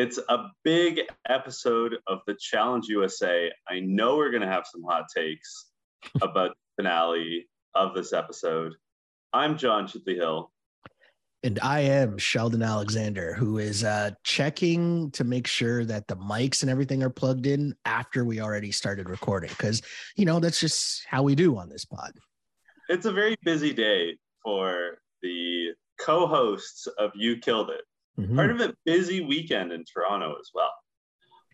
It's a big episode of the Challenge USA. I know we're going to have some hot takes about the finale of this episode. I'm John Chidley Hill. And I am Sheldon Alexander, who is uh, checking to make sure that the mics and everything are plugged in after we already started recording. Because, you know, that's just how we do on this pod. It's a very busy day for the co hosts of You Killed It. Mm-hmm. Part of a busy weekend in Toronto as well.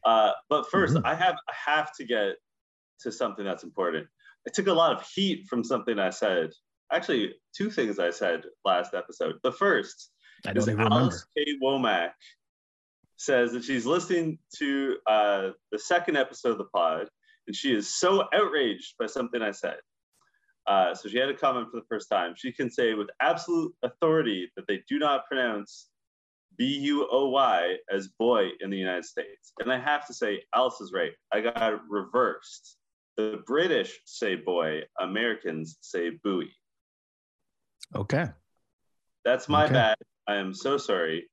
Uh, but 1st mm-hmm. I have I have to get to something that's important. I took a lot of heat from something I said actually two things I said last episode. The first is Alice K. Womack says that she's listening to uh, the second episode of the pod, and she is so outraged by something I said. Uh, so she had a comment for the first time. She can say with absolute authority that they do not pronounce B U O Y as boy in the United States. And I have to say, Alice is right. I got it reversed. The British say boy, Americans say buoy. Okay. That's my okay. bad. I am so sorry.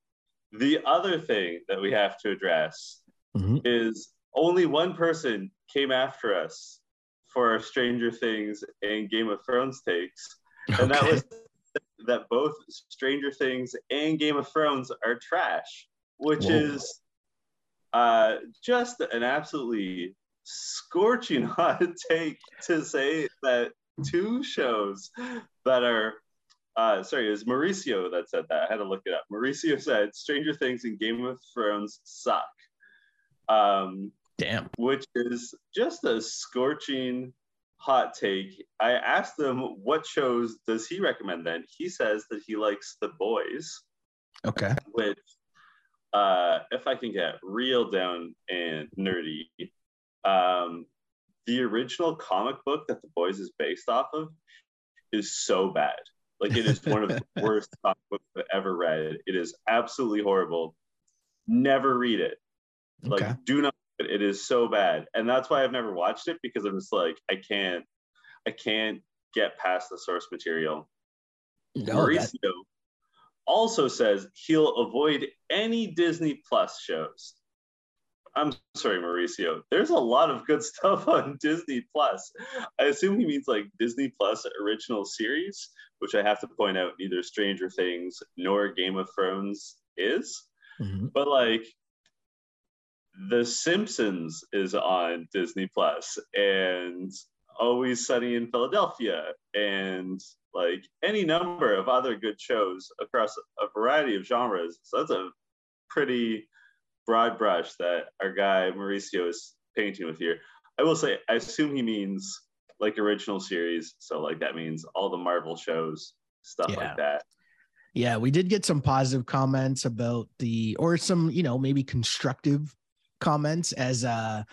The other thing that we have to address mm-hmm. is only one person came after us for our Stranger Things and Game of Thrones takes. Okay. And that was that both Stranger Things and Game of Thrones are trash, which Whoa. is uh, just an absolutely scorching hot take to say that two shows that are uh, sorry, it was Mauricio that said that. I had to look it up. Mauricio said Stranger Things and Game of Thrones suck. Um, Damn. Which is just a scorching hot take. I asked him what shows does he recommend then. He says that he likes The Boys. Okay. Which, uh, if I can get real down and nerdy, um, the original comic book that The Boys is based off of is so bad. Like it is one of the worst comic books I've ever read. It is absolutely horrible. Never read it. Like okay. do not. It is so bad, and that's why I've never watched it because I'm just like I can't. I can't get past the source material. No, Mauricio that... also says he'll avoid any Disney Plus shows. I'm sorry, Mauricio. There's a lot of good stuff on Disney Plus. I assume he means like Disney Plus original series, which I have to point out neither Stranger Things nor Game of Thrones is. Mm-hmm. But like The Simpsons is on Disney Plus and Always Sunny in Philadelphia and like any number of other good shows across a variety of genres. So that's a pretty broad brush that our guy Mauricio is painting with here. I will say, I assume he means like original series. So like that means all the Marvel shows, stuff yeah. like that. Yeah, we did get some positive comments about the, or some, you know, maybe constructive comments as uh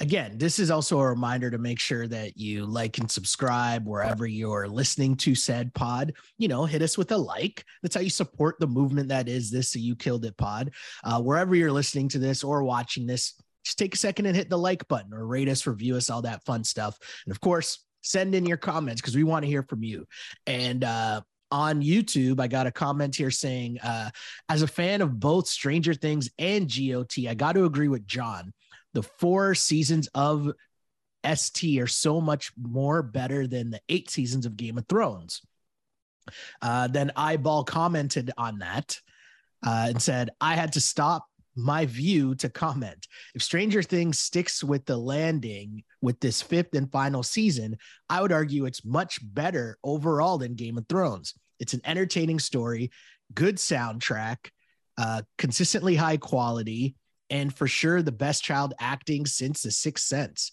again, this is also a reminder to make sure that you like and subscribe wherever you're listening to said pod. You know, hit us with a like. That's how you support the movement that is this. So you killed it pod. Uh, wherever you're listening to this or watching this, just take a second and hit the like button or rate us, review us, all that fun stuff. And of course, send in your comments because we want to hear from you. And uh, on YouTube, I got a comment here saying, uh, as a fan of both Stranger Things and GOT, I got to agree with John the four seasons of ST are so much more better than the eight seasons of Game of Thrones. Uh, then Eyeball commented on that uh, and said, I had to stop my view to comment. If Stranger Things sticks with the landing with this fifth and final season, I would argue it's much better overall than Game of Thrones. It's an entertaining story, good soundtrack, uh, consistently high quality, and for sure the best child acting since The Sixth Sense.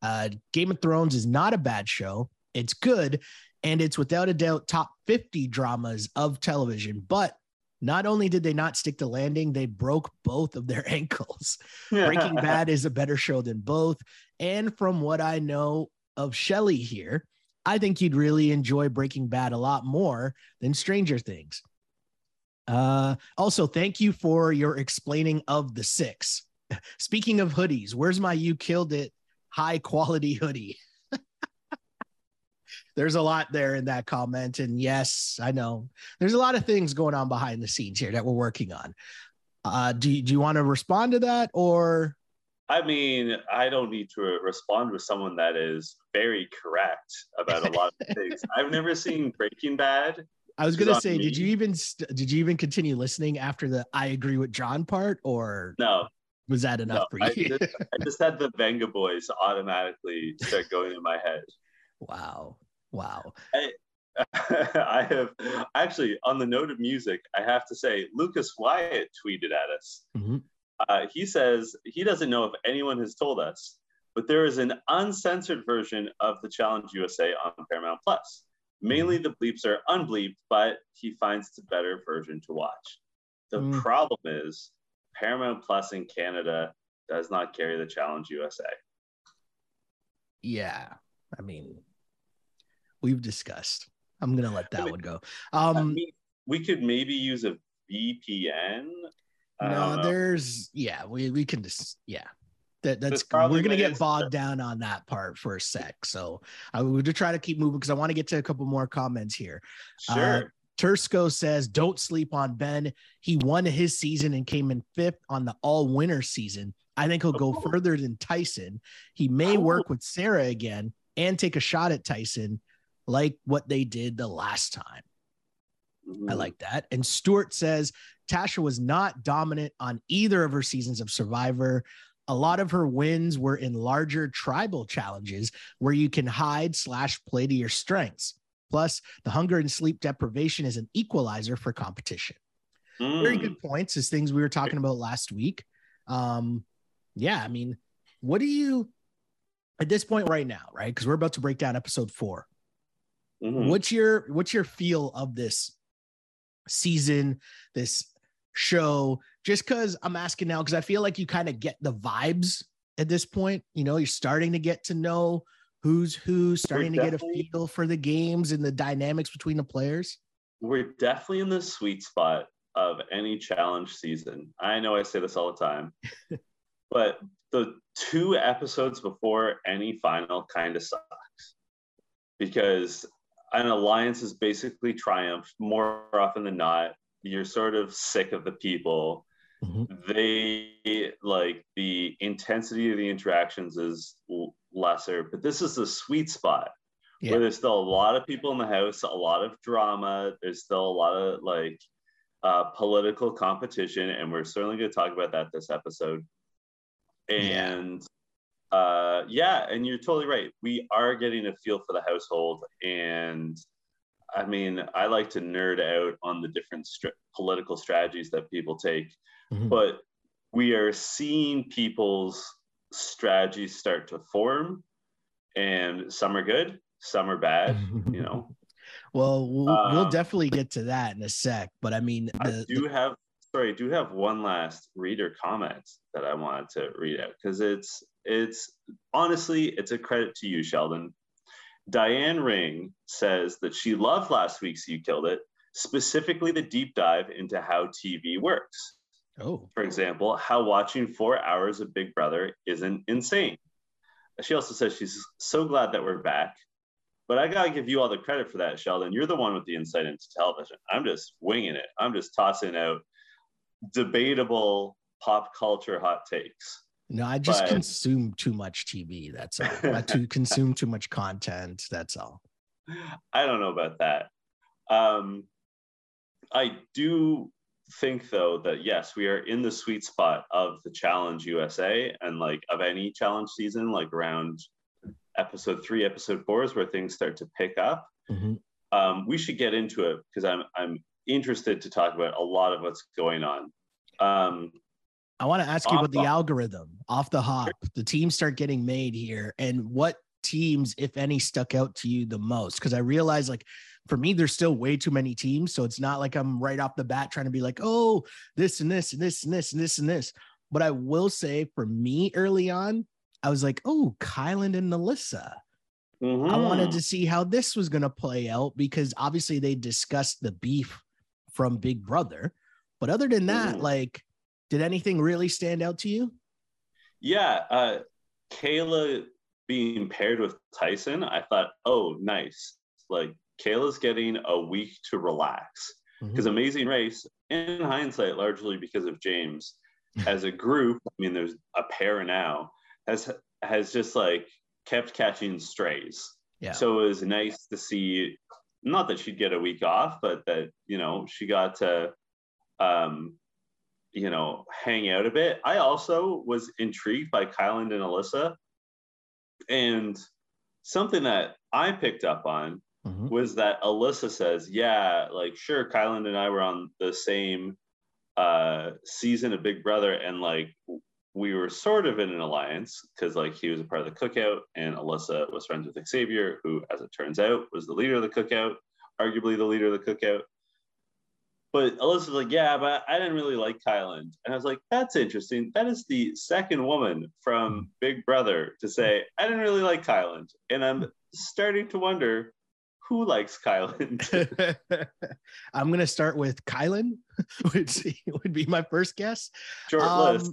Uh, Game of Thrones is not a bad show. It's good, and it's without a doubt top 50 dramas of television. But not only did they not stick to landing, they broke both of their ankles. Breaking Bad is a better show than both. And from what I know of Shelley here, I think you'd really enjoy Breaking Bad a lot more than Stranger Things. Uh, also, thank you for your explaining of the six. Speaking of hoodies, where's my you killed it high quality hoodie? there's a lot there in that comment. And yes, I know there's a lot of things going on behind the scenes here that we're working on. Uh, do do you want to respond to that or? I mean, I don't need to respond with someone that is very correct about a lot of things. I've never seen Breaking Bad. I was gonna say, me. did you even st- did you even continue listening after the "I agree with John" part, or no? Was that enough no, for you? I just, I just had the Venga Boys automatically start going in my head. Wow! Wow! I, I have actually, on the note of music, I have to say, Lucas Wyatt tweeted at us. Mm-hmm. Uh, he says he doesn't know if anyone has told us, but there is an uncensored version of the Challenge USA on Paramount Plus. Mainly the bleeps are unbleeped, but he finds it's a better version to watch. The mm. problem is Paramount Plus in Canada does not carry the Challenge USA. Yeah. I mean, we've discussed. I'm gonna let that I mean, one go. Um, I mean, we could maybe use a VPN. No, there's yeah, we we can just yeah. That, that's we're gonna get bogged down on that part for a sec. So I would try to keep moving because I want to get to a couple more comments here. Uh, sure. Uh, Tursco says, "Don't sleep on Ben. He won his season and came in fifth on the all-winner season. I think he'll go oh. further than Tyson. He may oh. work with Sarah again and take a shot at Tyson like what they did the last time. Mm-hmm. I like that. And Stuart says Tasha was not dominant on either of her seasons of Survivor. A lot of her wins were in larger tribal challenges where you can hide slash play to your strengths. Plus, the hunger and sleep deprivation is an equalizer for competition. Mm. Very good points, as things we were talking about last week. Um, yeah, I mean, what do you at this point right now, right? Because we're about to break down episode four. Mm-hmm. What's your what's your feel of this season, this show? Just because I'm asking now, because I feel like you kind of get the vibes at this point. You know, you're starting to get to know who's who, starting to get a feel for the games and the dynamics between the players. We're definitely in the sweet spot of any challenge season. I know I say this all the time, but the two episodes before any final kind of sucks because an alliance is basically triumphed more often than not. You're sort of sick of the people. Mm-hmm. They like the intensity of the interactions is lesser, but this is the sweet spot yeah. where there's still a lot of people in the house, a lot of drama. There's still a lot of like uh, political competition, and we're certainly going to talk about that this episode. And uh, yeah, and you're totally right. We are getting a feel for the household, and I mean, I like to nerd out on the different st- political strategies that people take, mm-hmm. but we are seeing people's strategies start to form, and some are good, some are bad. you know. Well, we'll, um, we'll, definitely get to that in a sec, but I mean, the, I do the... have sorry, I do have one last reader comment that I wanted to read out because it's it's honestly it's a credit to you, Sheldon. Diane Ring says that she loved last week's You Killed It, specifically the deep dive into how TV works. Oh. For example, how watching four hours of Big Brother isn't insane. She also says she's so glad that we're back. But I gotta give you all the credit for that, Sheldon. You're the one with the insight into television. I'm just winging it. I'm just tossing out debatable pop culture hot takes. No, I just but, consume too much TV. That's all. I to consume too much content. That's all. I don't know about that. Um, I do think though that yes, we are in the sweet spot of the Challenge USA and like of any challenge season, like around episode three, episode four is where things start to pick up. Mm-hmm. Um, we should get into it because I'm I'm interested to talk about a lot of what's going on. Um, I want to ask you about the algorithm off the hop. The teams start getting made here, and what teams, if any, stuck out to you the most? Because I realize, like, for me, there's still way too many teams, so it's not like I'm right off the bat trying to be like, oh, this and this and this and this and this and this. But I will say, for me, early on, I was like, oh, Kyland and Melissa. Mm-hmm. I wanted to see how this was going to play out because obviously they discussed the beef from Big Brother. But other than that, mm. like, did anything really stand out to you? Yeah, uh, Kayla being paired with Tyson, I thought, oh, nice. Like Kayla's getting a week to relax because mm-hmm. Amazing Race in hindsight, largely because of James, as a group, I mean, there's a pair now, has has just like kept catching strays. Yeah. So it was nice to see, not that she'd get a week off, but that you know she got to, um, you know, hang out a bit. I also was intrigued by Kyland and Alyssa, and something that I picked up on Mhm. was that Alyssa says, "Yeah, like sure, Kyland and I were on the same uh season of Big Brother, and like we were sort of in an alliance because like he was a part of the cookout, and Alyssa was friends with Xavier, who, as it turns out, was the leader of the cookout, arguably the leader of the cookout." But Alyssa's like, yeah, but I didn't really like Kyland. And I was like, that's interesting. That is the second woman from Big Brother to say, I didn't really like Kyland. And I'm starting to wonder who likes Kyland. I'm gonna start with Kyland, which would be my first guess. Short Um, list.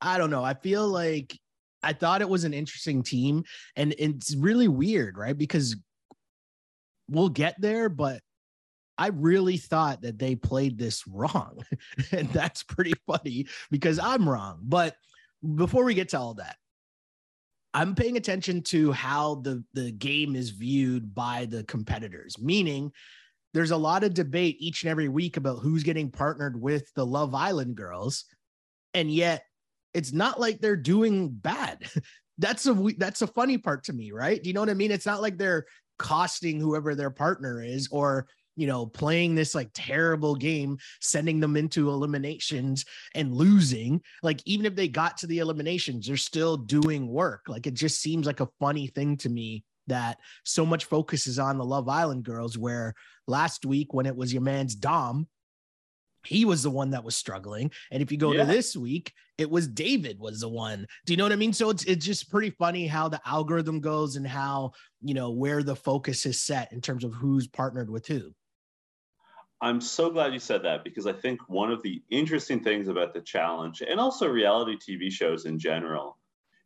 I don't know. I feel like I thought it was an interesting team, and it's really weird, right? Because we'll get there, but I really thought that they played this wrong, and that's pretty funny because I'm wrong. But before we get to all that, I'm paying attention to how the the game is viewed by the competitors, meaning there's a lot of debate each and every week about who's getting partnered with the Love Island girls, and yet it's not like they're doing bad. That's a that's a funny part to me, right? Do you know what I mean? It's not like they're costing whoever their partner is or you know playing this like terrible game sending them into eliminations and losing like even if they got to the eliminations they're still doing work. Like it just seems like a funny thing to me that so much focus is on the love island girls where last week when it was your man's dom he was the one that was struggling. And if you go Yeah. to this week it was david was the one. Do you know what i mean? So it's it's just pretty funny how the algorithm goes and how you know where the focus is set in terms of who's partnered with who I'm so glad you said that because I think one of the interesting things about the challenge and also reality TV shows in general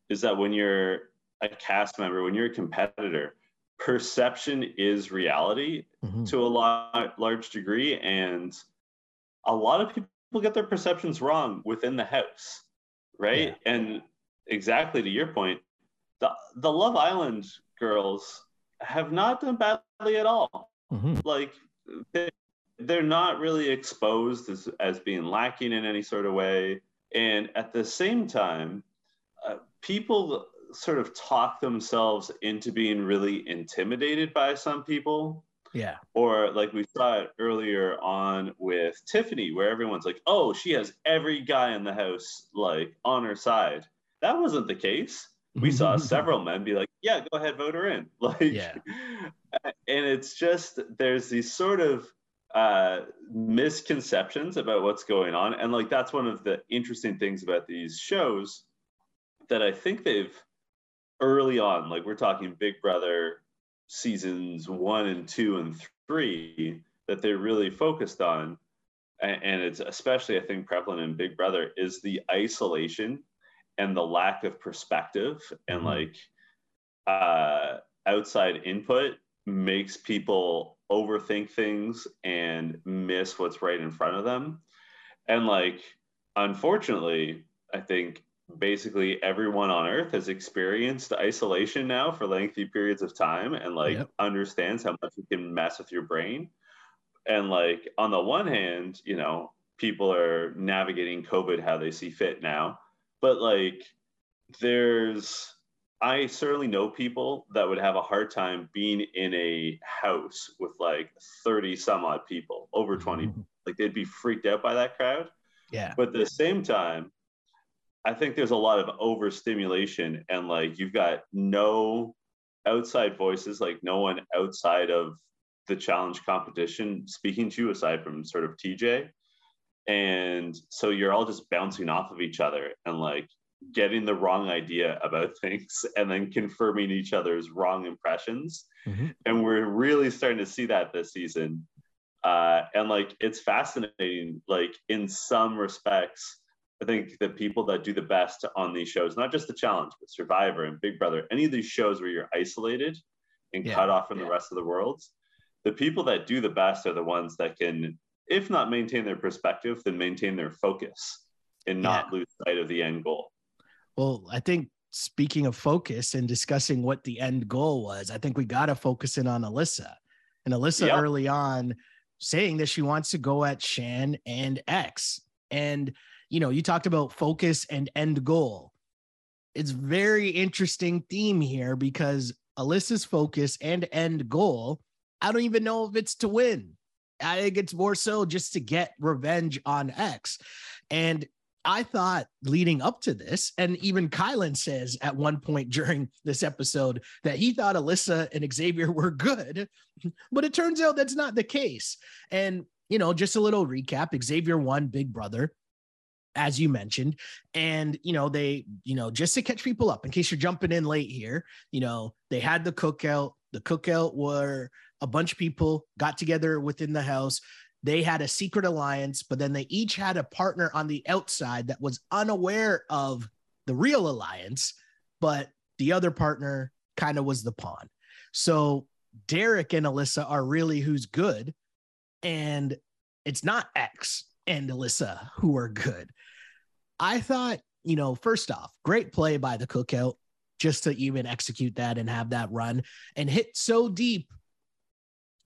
is that when you're a cast member, when you're a competitor, perception is reality Mhm. to a lot, large degree. And a lot of people get their perceptions wrong within the house, right? And exactly to your point, the, the Love Island girls have not done badly at all Mhm. like they, they're not really exposed as, as being lacking in any sort of way. And at the same time uh, people sort of talk themselves into being really intimidated by some people. Yeah. Or like we saw it earlier on with tiffany where everyone's like oh she has every guy in the house like on her side. That wasn't the case. We saw several men be like, "Yeah, go ahead, vote her in." Like, Yeah. and it's just there's these sort of uh, misconceptions about what's going on, and like that's one of the interesting things about these shows that I think they've early on, like we're talking Big Brother seasons one and two and three, that they're really focused on, and it's especially I think prevalent in Big Brother is the isolation and the lack of perspective and Mhm. like uh, outside input makes people overthink things and miss what's right in front of them. And like, unfortunately, I think basically everyone on earth has experienced isolation now for lengthy periods of time and like Yep. understands how much it can mess with your brain. And like, on the one hand, you know, people are navigating COVID how they see fit now. But like, there's I certainly know people that would have a hard time being in a house with like 30 some odd people, over 20. Mhm. Like they'd be freaked out by that crowd. yeah But at the same time, I think there's a lot of overstimulation and like you've got no outside voices, like no one outside of the challenge competition speaking to you aside from sort of TJ. And so you're all just bouncing off of each other and like getting the wrong idea about things and then confirming each other's wrong impressions. Mhm. And we're really starting to see that this season. Uh, and like it's fascinating, like in some respects, I think the people that do the best on these shows, not just the challenge, but Survivor and Big Brother, any of these shows where you're isolated and Yeah. cut off from the rest of the world, the people that do the best are the ones that can if not maintain their perspective, then maintain their focus and not Yeah. lose sight of the end goal. Well, I think speaking of focus and discussing what the end goal was, I think we got to focus in on Alyssa. And Alyssa Yep. early on saying that she wants to go at Shan and X. And, you know, you talked about focus and end goal. It's very interesting theme here because Alyssa's focus and end goal, I don't even know if it's to win. I think it's more so just to get revenge on X. And I thought leading up to this, and even Kyland says at one point during this episode that he thought Alyssa and Xavier were good, but it turns out that's not the case. And, you know, just a little recap Xavier won Big Brother, as you mentioned. And, you know, they, you know, just to catch people up, in case you're jumping in late here, you know, they had the cookout. The cookout were a bunch of people got together within the house they had a secret alliance, but then they each had a partner on the outside that was unaware of the real alliance, but the other partner kind of was the pawn. So Derek and Alyssa are really who's good, and it's not X and Alyssa who are good. I thought, you know, first off, great play by the cookout just to even execute that and have that run and hit so deep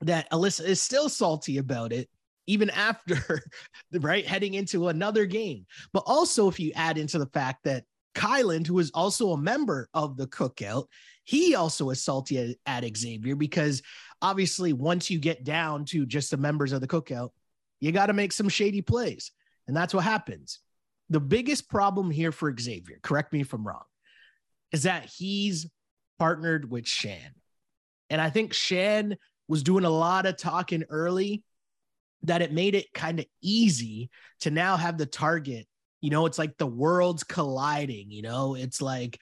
that Alyssa is still salty about it even after right heading into another game. But also, if you add into the fact that Kyland, who is also a member of the cookout, he also is salty at, at Xavier because obviously, once you get down to just the members of the cookout, you got to make some shady plays. And that's what happens. The biggest problem here for Xavier, correct me if I'm wrong, is that he's partnered with Shan. And I think Shan was doing a lot of talking early that it made it kind of easy to now have the target. You know, it's like the worlds colliding, you know, it's like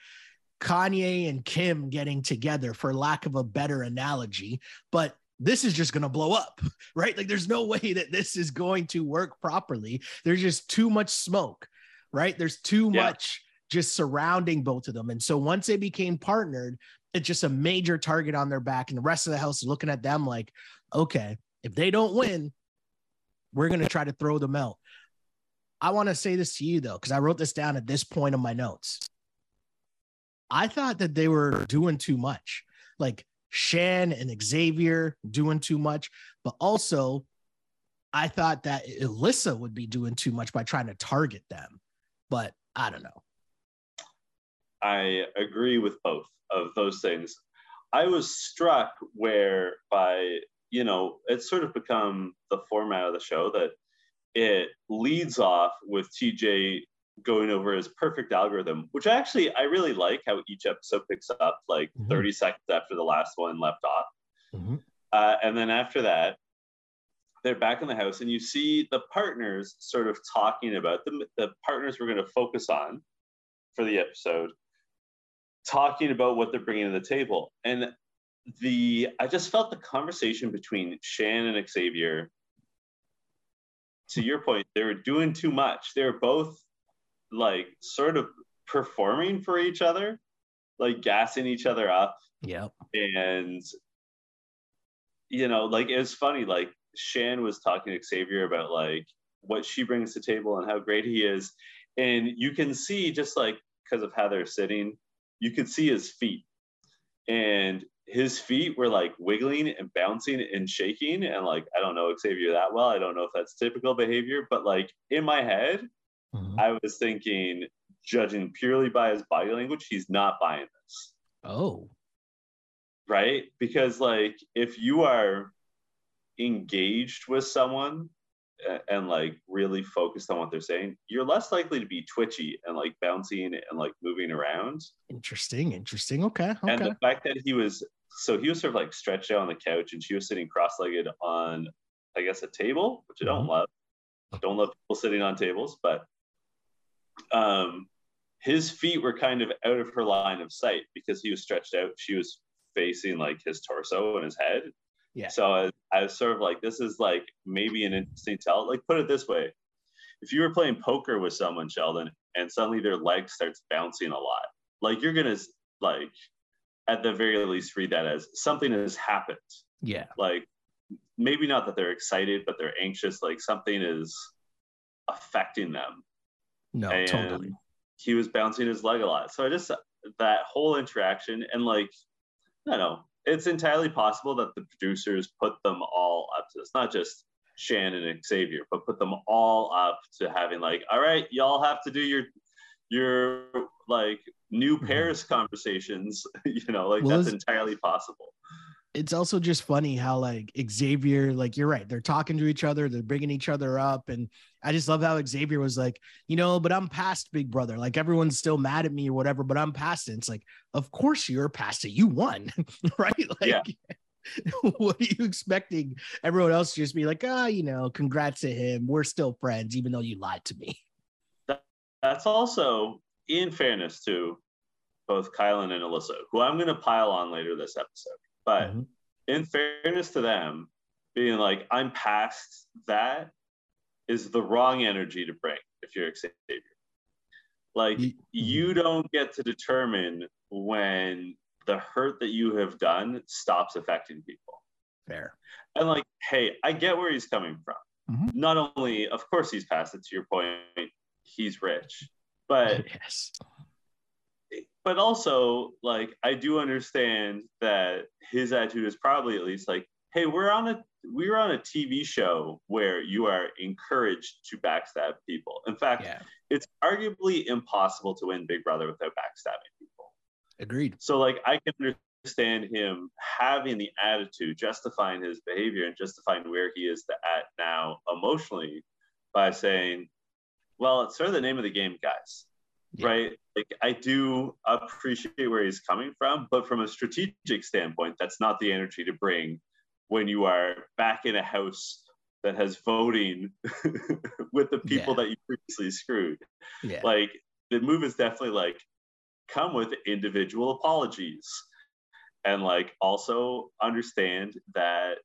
Kanye and Kim getting together, for lack of a better analogy. But this is just going to blow up, right? Like there's no way that this is going to work properly. There's just too much smoke, right? There's too Yeah. much just surrounding both of them. And so once they became partnered, it's just a major target on their back. And the rest of the house is looking at them like, okay, if they don't win, we're going to try to throw them out. I want to say this to you though, because I wrote this down at this point of my notes. I thought that they were doing too much, like Shan and Xavier doing too much, but also I thought that Alyssa would be doing too much by trying to target them. But I don't know. I agree with both of those things. I was struck where by, you know, it's sort of become the format of the show that it leads off with TJ going over his perfect algorithm, which actually I really like how each episode picks up like Mhm. 30 seconds after the last one left off. Mhm. Uh, and then after that, they're back in the house, and you see the partners sort of talking about the, the partners we're going to focus on for the episode, talking about what they're bringing to the table. And the I just felt the conversation between Shan and Xavier. To your point, they were doing too much. They were both like sort of performing for each other, like gassing each other up Yep. and you know like it was funny like shan was talking to xavier about like what she brings to the table and how great he is and you can see just like because of how they're sitting you can see his feet and his feet were like wiggling and bouncing and shaking and like i don't know xavier that well i don't know if that's typical behavior but like in my head Mhm. i was thinking judging purely by his body language he's not buying this Oh. right? Because like if you are engaged with someone and like really focused on what they're saying, you're less likely to be twitchy and like bouncing and like moving around. Interesting. Interesting. Okay. And the fact that he was so he was sort of like stretched out on the couch and she was sitting cross-legged on I guess a table, which I don't Mhm. love. Don't love people sitting on tables, but um his feet were kind of out of her line of sight because he was stretched out. She was facing like his torso and his head. Yeah. So I, I was sort of like, this is like maybe an interesting tell. Like, put it this way: if you were playing poker with someone, Sheldon, and suddenly their leg starts bouncing a lot, like you're gonna like, at the very least, read that as something has happened. Yeah. Like maybe not that they're excited, but they're anxious. Like something is affecting them. No, and totally. he was bouncing his leg a lot. So I just that whole interaction and like I don't know, it's entirely possible that the producers put them all up to this, not just Shannon and Xavier, but put them all up to having like, all right, y'all have to do your your like new mm-hmm. Paris conversations. you know, like Well, that's entirely possible. It's also just funny how like Xavier, like you're right, they're talking to each other, they're bringing each other up, and I just love how Xavier was like, you know, but I'm past Big Brother. Like everyone's still mad at me or whatever, but I'm past it. It's like, of course you're past it. You won, right? Like, Yeah. what are you expecting? Everyone else just be like, ah, you know, congrats to him. We're still friends, even though you lied to me. That's also, in fairness to both Kyland and Alyssa, who I'm going to pile on later this episode. But Mhm. in fairness to them, being like, I'm past that is the wrong energy to bring if you're Xavier. Like, Ye- you don't get to determine when the hurt that you have done stops affecting people. Fair. And like, hey, I get where he's coming from. Mhm. Not only, of course, he's past it. To your point, he's rich, but yes. But also like I do understand that his attitude is probably at least like, hey, we're on a we're on a TV show where you are encouraged to backstab people. In fact, Yeah. it's arguably impossible to win Big Brother without backstabbing people. Agreed. So like I can understand him having the attitude, justifying his behavior and justifying where he is at now emotionally by saying, well, it's sort of the name of the game, guys. Yeah. Right? Like I do appreciate where he's coming from, but from a strategic standpoint, that's not the energy to bring when you are back in a house that has voting with the people Yeah. that you previously screwed Yeah. like the move is definitely like come with individual apologies and like also understand that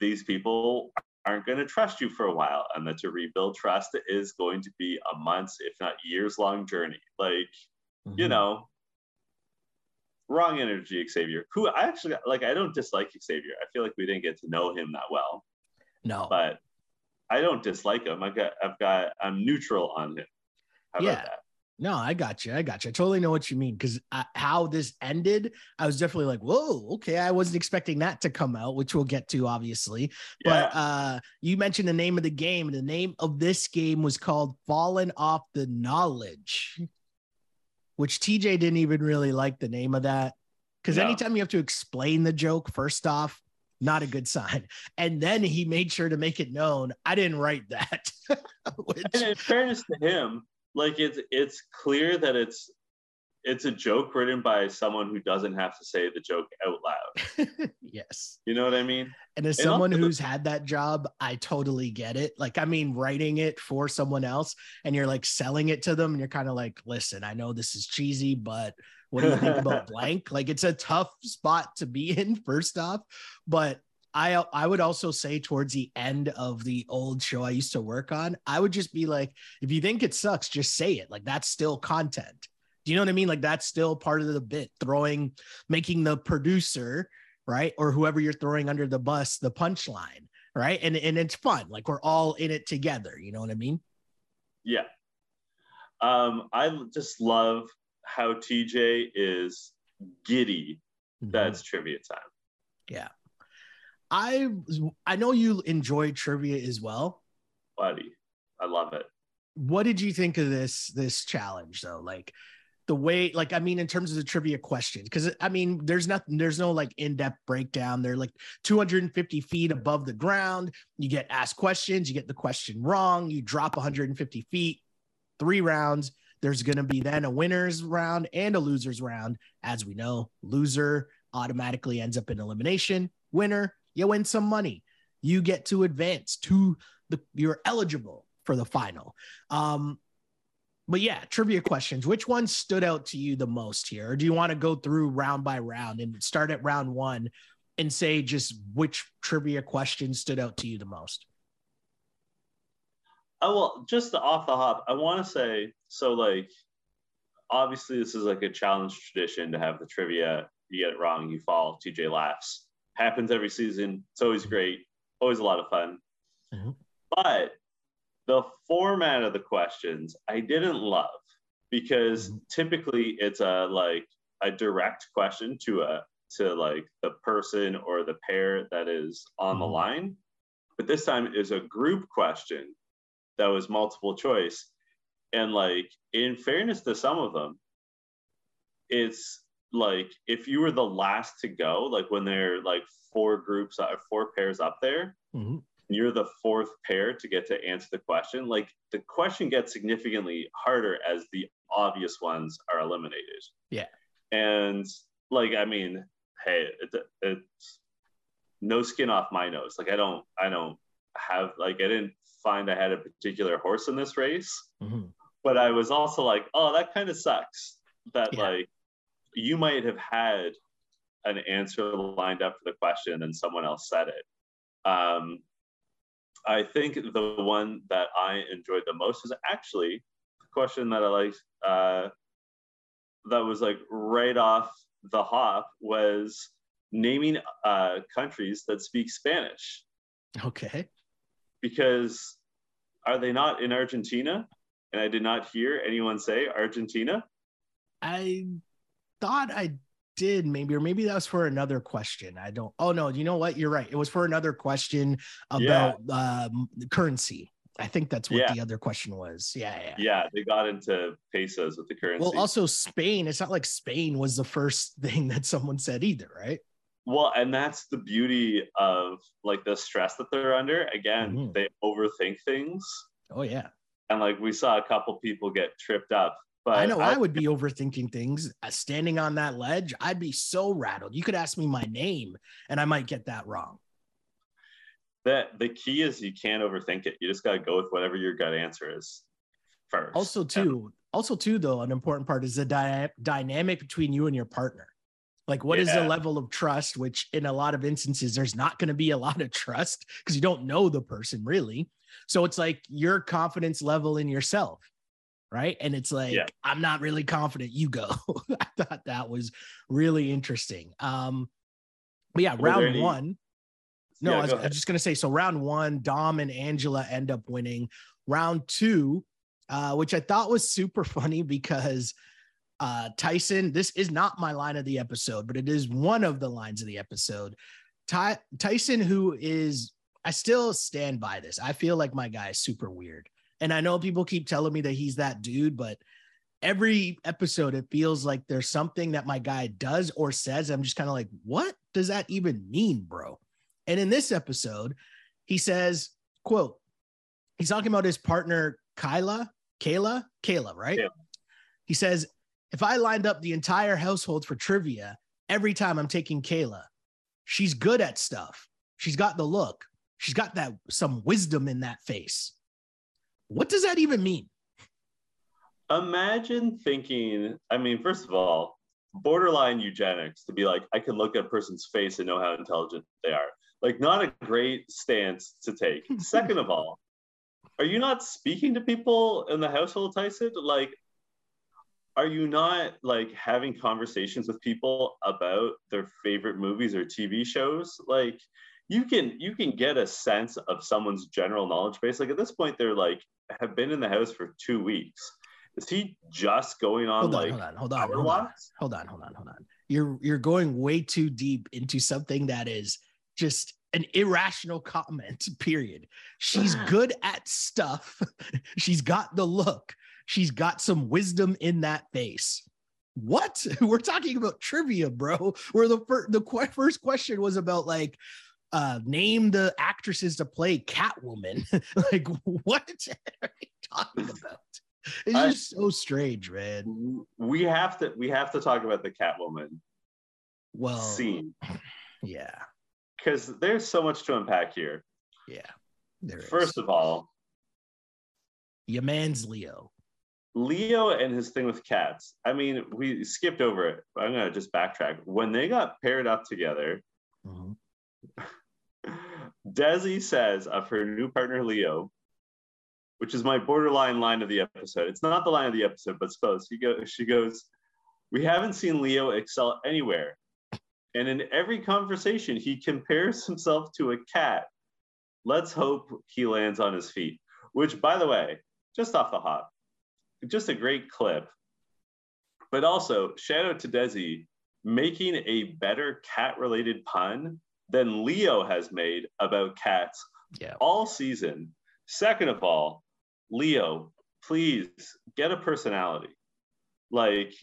these people aren't going to trust you for a while and that to rebuild trust is going to be a months if not years long journey. Like you Mhm. know wrong energy xavier. Who i actually like i don't dislike xavier. I feel like we didn't get to know him that well. No. but i don't dislike him. I got i've got i'm neutral on him. How Yeah. No, I got you. I got you. I totally know what you mean because how this ended, I was definitely like, "Whoa, okay." I wasn't expecting that to come out, which we'll get to, obviously. But uh, you mentioned the name of the game. The name of this game was called "Fallen Off the Knowledge," which TJ didn't even really like the name of that because No. anytime you have to explain the joke, first off, not a good sign. And then he made sure to make it known I didn't write that. which, and in fairness to him, like it's it's clear that it's it's a joke written by someone who doesn't have to say the joke out loud. yes. You know what I mean? And as And someone also who's had that job, I totally get it. Like, I mean, writing it for someone else and you're like selling it to them, and you're kind of like, listen, I know this is cheesy, but what do you think about blank? Like, it's a tough spot to be in, first off. But I I would also say towards the end of the old show I used to work on, I would just be like, if you think it sucks, just say it. Like that's still content. Do you know what I mean? Like that's still part of the bit, throwing, making the producer, right? Or whoever you're throwing under the bus, the punchline, right? And and it's fun. Like we're all in it together. You know what I mean? Yeah. Um, I just love how TJ is giddy. Mm-hmm. That's trivia time. I I know you enjoy trivia as well. Buddy. I love it. What did you think of this this challenge though? Like the way, like I mean, in terms of the trivia questions, because I mean, there's nothing, there's no like in-depth breakdown. They're like 250 feet above the ground. You get asked questions, you get the question wrong, you drop 150 feet, three rounds. There's going to be then a winner's round and a loser's round. As we know, loser automatically ends up in elimination. Winner, you win some money. You get to advance to the, you're eligible for the final. Um, but yeah, trivia questions. Which one stood out to you the most here? Or do you want to go through round by round and start at round one and say just which trivia question stood out to you the most? Oh well, just off the hop, I want to say so. Like, obviously, this is like a challenge tradition to have the trivia. You get it wrong, you fall. TJ laughs. Happens every season. It's always great. always a lot of fun. Mm-hmm. But the format of the questions I didn't love because mm-hmm. typically it's a like a direct question to a to like the person or the pair that is on mm-hmm. the line. But this time is a group question that was multiple choice. And like in fairness to some of them, it's like if you were the last to go, like when they're like four groups, uh, four pairs up there, mm-hmm. you're the fourth pair to get to answer the question. Like the question gets significantly harder as the obvious ones are eliminated. Yeah. And like, I mean, hey, it, it's no skin off my nose. Like I don't, I don't have like I didn't find I had a particular horse in this race, mm-hmm. but I was also like, oh, that kind of sucks. That yeah. like you might have had an answer lined up for the question and someone else said it. Um, I think the one that I enjoyed the most was actually the question that I liked uh, that was like right off the hop was naming uh, countries that speak Spanish. Okay. Because are they not in Argentina? And I did not hear anyone say Argentina. I thought I did maybe, or maybe that was for another question. I don't. Oh no, you know what? You're right. It was for another question about yeah. um, currency. I think that's what yeah. the other question was. Yeah, yeah. Yeah, they got into pesos with the currency. Well, also Spain. It's not like Spain was the first thing that someone said either, right? Well, and that's the beauty of like the stress that they're under. Again, mm-hmm. they overthink things. Oh yeah. And like we saw a couple people get tripped up but I know I, I would be overthinking things. Uh, standing on that ledge, I'd be so rattled. You could ask me my name, and I might get that wrong. That the key is you can't overthink it. You just got to go with whatever your gut answer is first. Also, too, also too, though, an important part is the dy- dynamic between you and your partner. Like, what yeah. is the level of trust? Which, in a lot of instances, there's not going to be a lot of trust because you don't know the person really. So it's like your confidence level in yourself right? And it's like, yeah. I'm not really confident. You go. I thought that was really interesting. Um, but yeah, Were round any... one. No, yeah, I, was, I was just gonna say. So round one, Dom and Angela end up winning. Round two, uh, which I thought was super funny because uh, Tyson. This is not my line of the episode, but it is one of the lines of the episode. Ty- Tyson, who is, I still stand by this. I feel like my guy is super weird. And I know people keep telling me that he's that dude, but every episode it feels like there's something that my guy does or says. I'm just kind of like, what does that even mean, bro? And in this episode, he says, quote, he's talking about his partner, Kyla, Kayla, Kayla, right? Yeah. He says, if I lined up the entire household for trivia every time I'm taking Kayla, she's good at stuff. She's got the look. She's got that some wisdom in that face. What does that even mean? Imagine thinking, I mean, first of all, borderline eugenics to be like, I can look at a person's face and know how intelligent they are. Like, not a great stance to take. Second of all, are you not speaking to people in the household, Tyson? Like, are you not like having conversations with people about their favorite movies or TV shows? Like, you can you can get a sense of someone's general knowledge base. Like at this point, they're like have been in the house for two weeks. Is he just going on, hold on like hold on, hold on, hold on, hold on, hold on, hold on. You're you're going way too deep into something that is just an irrational comment, period. She's good at stuff. She's got the look. She's got some wisdom in that face. What? We're talking about trivia, bro. Where the fir- the qu- first question was about like uh, name the actresses to play Catwoman. like, what are you talking about? It's I, just so strange, man. We have to we have to talk about the Catwoman well scene. Yeah. Because there's so much to unpack here. Yeah. There First is. of all, your man's Leo. Leo and his thing with cats. I mean, we skipped over it. I'm gonna just backtrack. When they got paired up together, mm-hmm. Desi says of her new partner Leo, which is my borderline line of the episode. It's not the line of the episode, but it's close. She, go, she goes, We haven't seen Leo excel anywhere. And in every conversation, he compares himself to a cat let's hope he lands on his feet. Which, by the way, just off the hop, just a great clip. But also, shout out to Desi making a better cat related pun than Leo has made about cats Yeah. all season. Second of all, Leo, please get a personality. Like,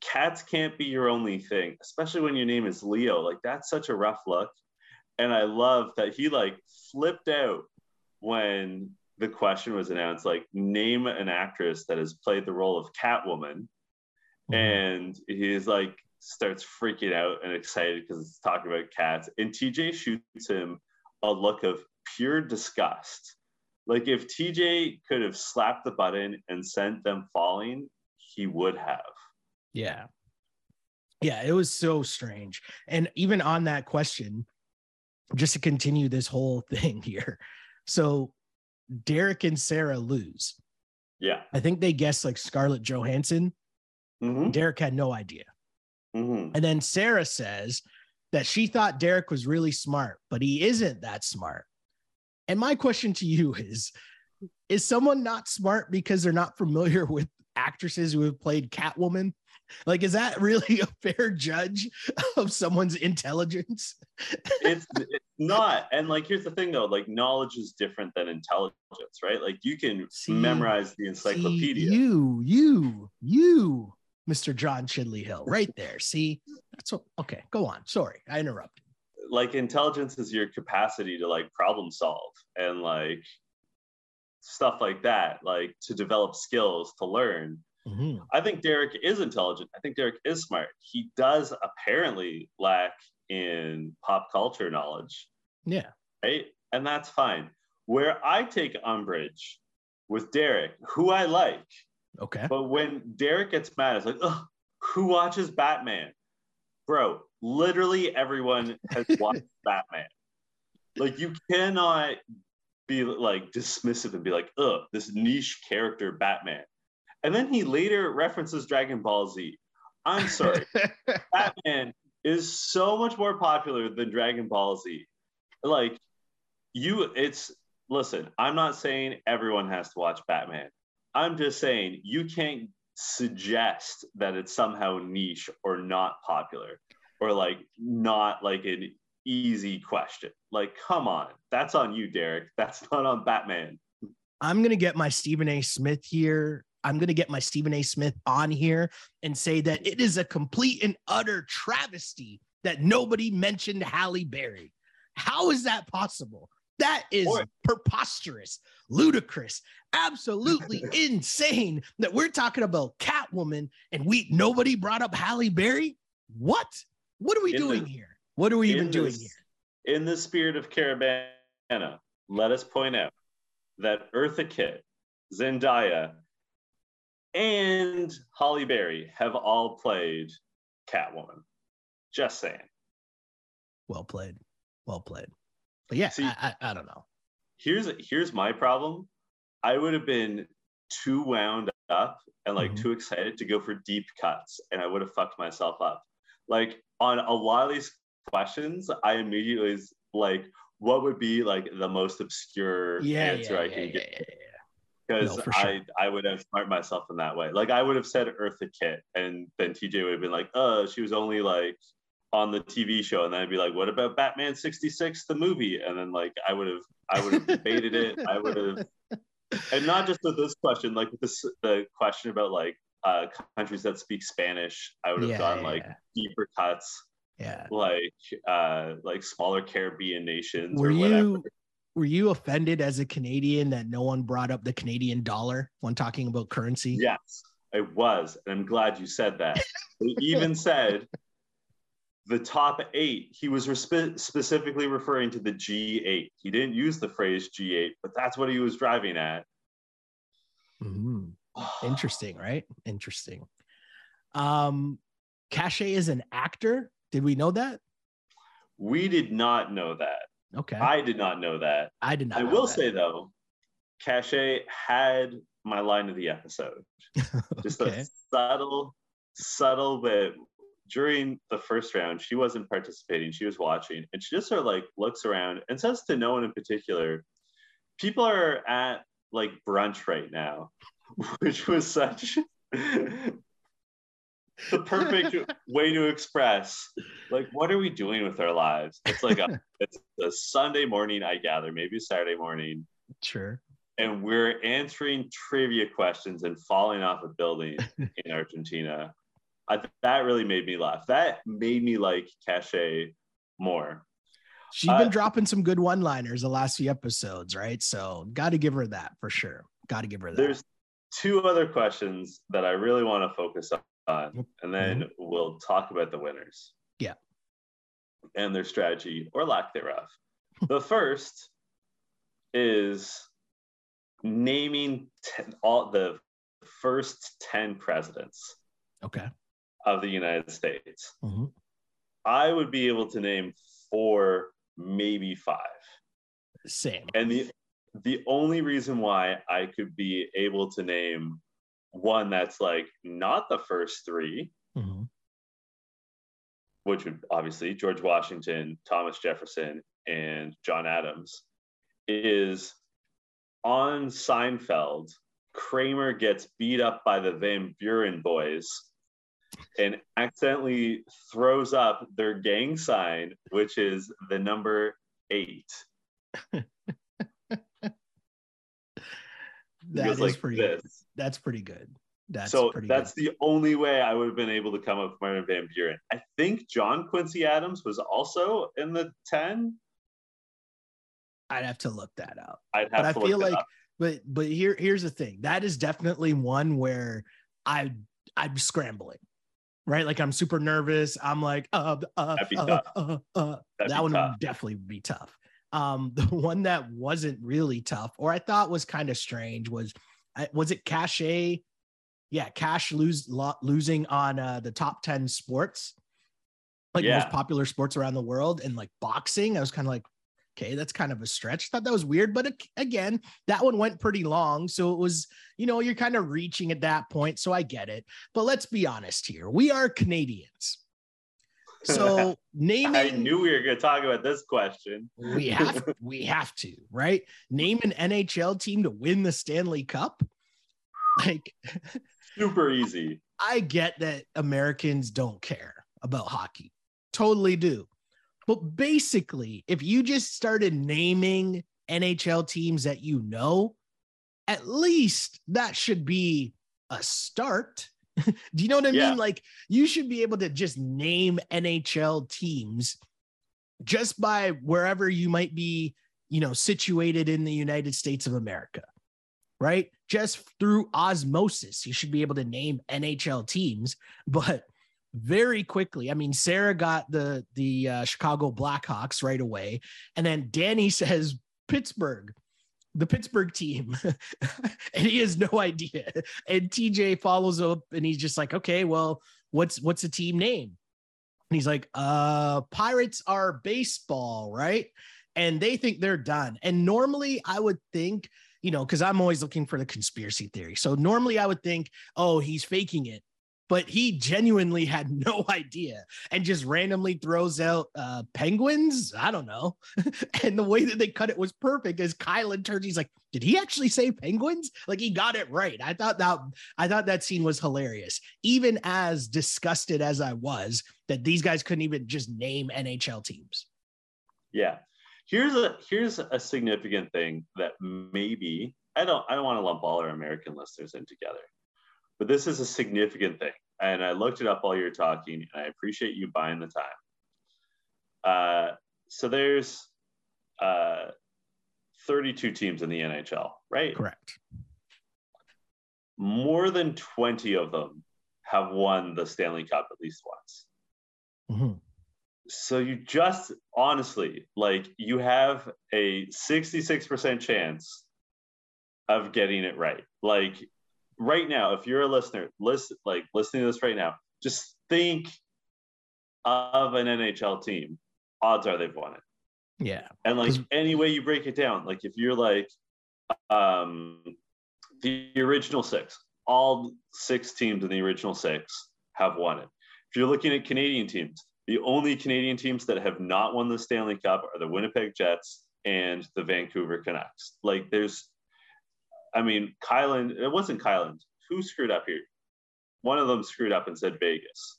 cats can't be your only thing, especially when your name is Leo. Like, that's such a rough look. And I love that he like flipped out when the question was announced like, name an actress that has played the role of Catwoman. Mhm. And he's like, starts freaking out and excited because it's talking about cats. And TJ shoots him a look of pure disgust. Like if TJ could have slapped the button and sent them falling, he would have. Yeah. Yeah, it was so strange. And even on that question, just to continue this whole thing here. So Derek and Sarah lose. Yeah. I think they guessed like Scarlett Johansson. hmm Derek had no idea. Hmm And then Sarah says that she thought Derek was really smart, but he isn't that smart. And my question to you is Is someone not smart because they're not familiar with actresses who have played Catwoman? Like, is that really a fair judge of someone's intelligence? It's, it's not. And like, here's the thing though like, knowledge is different than intelligence, right? Like, you can See- memorize the See, encyclopedia. you, you, you, Mr. John Chidley Hill, right there. See, that's what, okay. Go on. Sorry, I interrupted. like intelligence is your capacity to like problem solve and like stuff like that like to develop skills to learn Mhm. i think derek is intelligent i think derek is smart he does apparently lack in pop culture knowledge Yeah. right and that's fine where i take umbrage with derek who i like Okay. but when Derek gets mad, it's like, Ugh, who watches Batman? Bro, literally everyone has watched Batman. Like, you cannot be like dismissive and be like, ugh, this niche character, Batman. And then he later references Dragon Ball Z. I'm sorry, Batman is so much more popular than Dragon Ball Z. Like, you, it's, listen, I'm not saying everyone has to watch Batman. I'm just saying you can't suggest that it's somehow niche or not popular or like not like an easy question. Like, come on, that's on you, Derek. That's not on Batman. I'm gonna get my Stephen A. Smith here. I'm gonna get my Stephen A. Smith on here and say that it is a complete and utter travesty that nobody mentioned Halle Berry. How is that possible? That is preposterous, ludicrous, absolutely insane that we're talking about Catwoman and we nobody brought up Halle Berry. What? What are we In the- doing here? What are we even doing this- here? In the spirit of Caravana, let us point out that Eartha Kitt, Zendaya, and Halle Berry have all played Catwoman. Just saying. Well played. Well played. But yeah, See- I, I, I don't know. here's here's my problem. I would have been too wound up and like Mhm. too excited to go for deep cuts, and I would have fucked myself up. Like on a lot of these questions, I immediately was like, what would be like the most obscure Yeah, answer yeah, I yeah, can get? Because No, for I. I would have smart myself in that way. Like I would have said Eartha Kitt, and then TJ would have been like, oh, she was only like on the TV show, and then I'd be like, what about Batman '66, the movie? And then like I would have I would have debated it. I would have, and not just with this question, like with this the question about like uh, countries that speak Spanish. I would have Yeah, gone yeah, like yeah. deeper cuts, Yeah. like uh like smaller Caribbean nations Were or whatever. you were you offended as a Canadian that no one brought up the Canadian dollar when talking about currency? Yes, I was, and I'm glad you said that. he even said the top eight. He was respe- specifically referring to the G8. He didn't use the phrase G8, but that's what he was driving at. Mhm. Interesting, right? Interesting. Um, Cashel is an actor. Did we know that? We did not know that. Okay, I, did not know that. I did not. I will that. say though, Cache had my line of the episode. Just Okay. a subtle, subtle bit during the first round, she wasn't participating, she was watching, and she just sort of like looks around and says to no one in particular, people are at like brunch right now, which was such the perfect way to express like what are we doing with our lives? It's like a it's a sunday morning i gather maybe saturday morning. Sure. and we're answering trivia questions and falling off a building in argentina I, that really made me laugh that made me like Cache more She's Uh, been dropping some good one-liners the last few episodes, right? So got to give her that for sure. Got to give her that. there's two other questions that i really want to focus on and then we'll talk about the winners Yeah. and their strategy or lack thereof the first is naming ten, all the first 10 presidents okay. Of the united states Mhm. i would be able to name four maybe five Same. and the the only reason why I could be able to name one that's like not the first three, Mhm. which would obviously George Washington, Thomas Jefferson, and John Adams, is on Seinfeld. Kramer gets beat up by the Van Buren boys and accidentally throws up their gang sign, which is the number eight. that is like pretty. this. That's pretty good. That's so that's good. the only way I would have been able to come up with Martin Van Buren. I think John Quincy Adams was also in the 10. I'd have to look that up. I'd have But I to look feel like, up. but but here here's the thing. That is definitely one where I I'm scrambling. Right, like I'm super nervous. I'm like, uh, uh, uh, uh, uh, That'd that one would definitely be tough. Um, the one that wasn't really tough, or I thought was kind of strange, was was it Cache? Yeah, Cash lose lo- losing on uh, the top ten sports, like Yeah. most popular sports around the world, and like boxing. I was kind of like, okay, that's kind of a stretch. Thought that was weird, but again, that one went pretty long, so it was you know you're kind of reaching at that point, so I get it. But let's be honest here, we are Canadians. So naming I knew we were going to talk about this question. we have we have to right name an nhl team to win the stanley cup like Super easy. i get that americans don't care about hockey totally do but basically if you just started naming nhl teams that you know at least that should be a start do you know what i Yeah. mean like you should be able to just name nhl teams just by wherever you might be, you know, situated in the United States of America, right? Just through osmosis, you should be able to name NHL teams. But very quickly, I mean, Sarah got the the uh, Chicago Blackhawks right away, and then Danny says Pittsburgh. The Pittsburgh team, and he has no idea. And TJ follows up, and he's just like, "Okay, well, what's what's the team name?" And he's like, uh, Pirates are baseball, right? And they think they're done. And normally I would think, you know, because I'm always looking for the conspiracy theory. So normally I would think, oh, he's faking it. But he genuinely had no idea and just randomly throws out uh, penguins. I don't know. and the way that they cut it was perfect. As Kyland turns, he's like, "Did he actually say penguins?" Like he got it right. I thought that I thought that scene was hilarious. Even as disgusted as I was that these guys couldn't even just name NHL teams. Yeah. Here's a here's a significant thing that maybe I don't I don't want to lump all our American listeners in together, but this is a significant thing. And I looked it up while you're talking, and I appreciate you buying the time. Uh, so there's uh, 32 teams in the NHL, right? Correct. More than 20 of them have won the Stanley Cup at least once. Mhm. So you just honestly, like you have a 66% chance of getting it right. Like right now, if you're a listener, listen like listening to this right now, just think of an NHL team. Odds are they've won it. Yeah. And like any way you break it down, like if you're like um the original six, all six teams in the original six have won it. If if you're looking at Canadian teams, the only Canadian teams that have not won the Stanley Cup are the Winnipeg Jets and the Vancouver Canucks. Like there's, I mean, Kyland, it wasn't Kyland. Who screwed up here? One of them screwed up and said Vegas.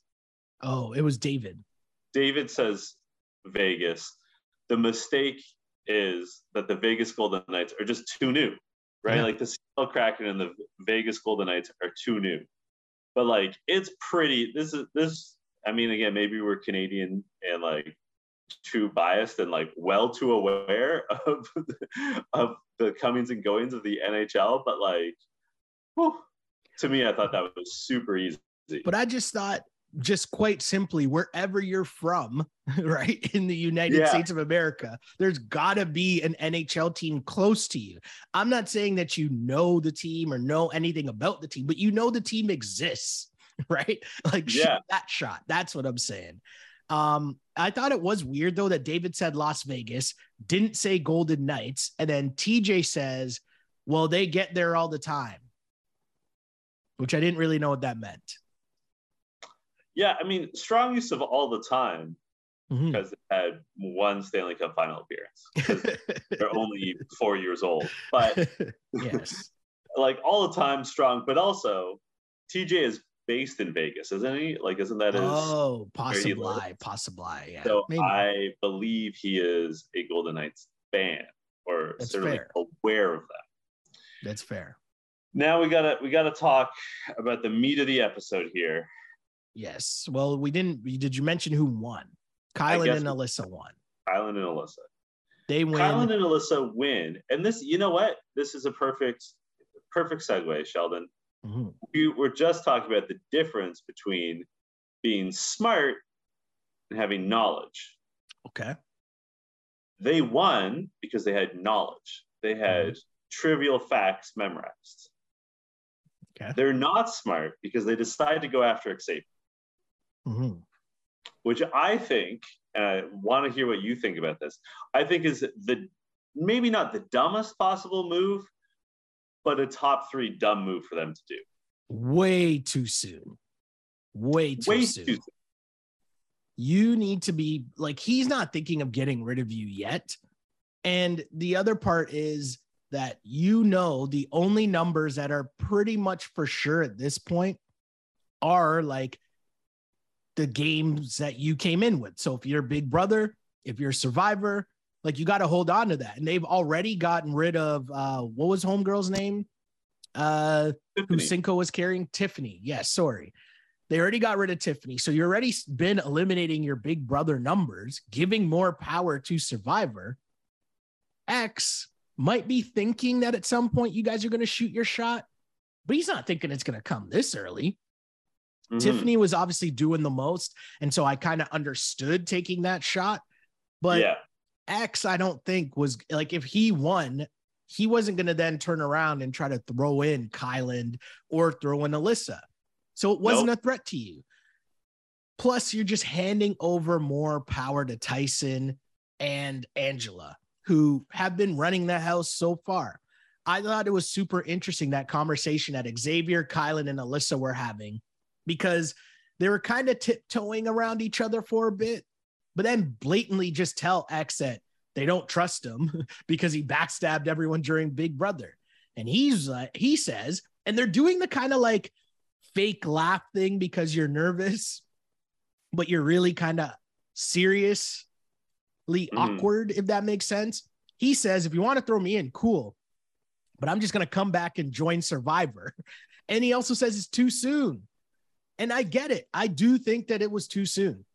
Oh, it was David. David says Vegas. The mistake is that the Vegas Golden Knights are just too new, right? Yeah. Like the Seattle Kraken and the Vegas Golden Knights are too new. But like it's pretty this is this I mean again, maybe we're Canadian and like too biased and like well too aware of the, of the comings and goings of the NHL, but like whew, to me I thought that was super easy. But I just thought just quite simply wherever you're from right in the united yeah. states of america there's got to be an nhl team close to you i'm not saying that you know the team or know anything about the team but you know the team exists right like yeah. that shot that's what i'm saying um i thought it was weird though that david said las vegas didn't say golden knights and then tj says well they get there all the time which i didn't really know what that meant yeah, I mean, strong use of all the time mm-hmm. because they had one Stanley Cup final appearance. they're only four years old, but yes, like all the time strong. But also, TJ is based in Vegas, isn't he? Like, isn't that his? Oh, possibly, possibly. Yeah. So Maybe. I believe he is a Golden Knights fan, or That's certainly fair. aware of that. That's fair. Now we gotta we gotta talk about the meat of the episode here. Yes. Well, we didn't. Did you mention who won? Kyland and Alyssa won. Kyland and Alyssa. They win. Kyland and Alyssa win, and this, you know what? This is a perfect, perfect segue, Sheldon. Mm-hmm. We were just talking about the difference between being smart and having knowledge. Okay. They won because they had knowledge. They had mm-hmm. trivial facts memorized. Okay. They're not smart because they decided to go after Xavier mm-hmm. which I think, and I want to hear what you think about this. I think is the maybe not the dumbest possible move, but a top three dumb move for them to do. Way too soon. Way too Way soon. Too soon. You need to be like, he's not thinking of getting rid of you yet. And the other part is that you know the only numbers that are pretty much for sure at this point are like the games that you came in with. So if you're Big Brother, if you're Survivor, like you got to hold on to that. And they've already gotten rid of uh what was Homegirl's name? Uh Tiffany. who Cinco was carrying? Tiffany. Yes, yeah, sorry. They already got rid of Tiffany. So you're already been eliminating your Big Brother numbers, giving more power to Survivor. X might be thinking that at some point you guys are going to shoot your shot, but he's not thinking it's going to come this early. Mm-hmm. Tiffany was obviously doing the most. And so I kind of understood taking that shot. But yeah. X, I don't think was like if he won, he wasn't going to then turn around and try to throw in Kyland or throw in Alyssa. So it wasn't nope. a threat to you. Plus, you're just handing over more power to Tyson and Angela, who have been running the house so far. I thought it was super interesting that conversation that Xavier, Kyland, and Alyssa were having because they were kind of tiptoeing around each other for a bit, but then blatantly just tell X that they don't trust him because he backstabbed everyone during Big Brother. And he's like, he says, and they're doing the kind of like fake laugh thing because you're nervous, but you're really kind of seriously mm. awkward, if that makes sense. He says, if you want to throw me in, cool. But I'm just going to come back and join Survivor. And he also says it's too soon. And I get it. I do think that it was too soon.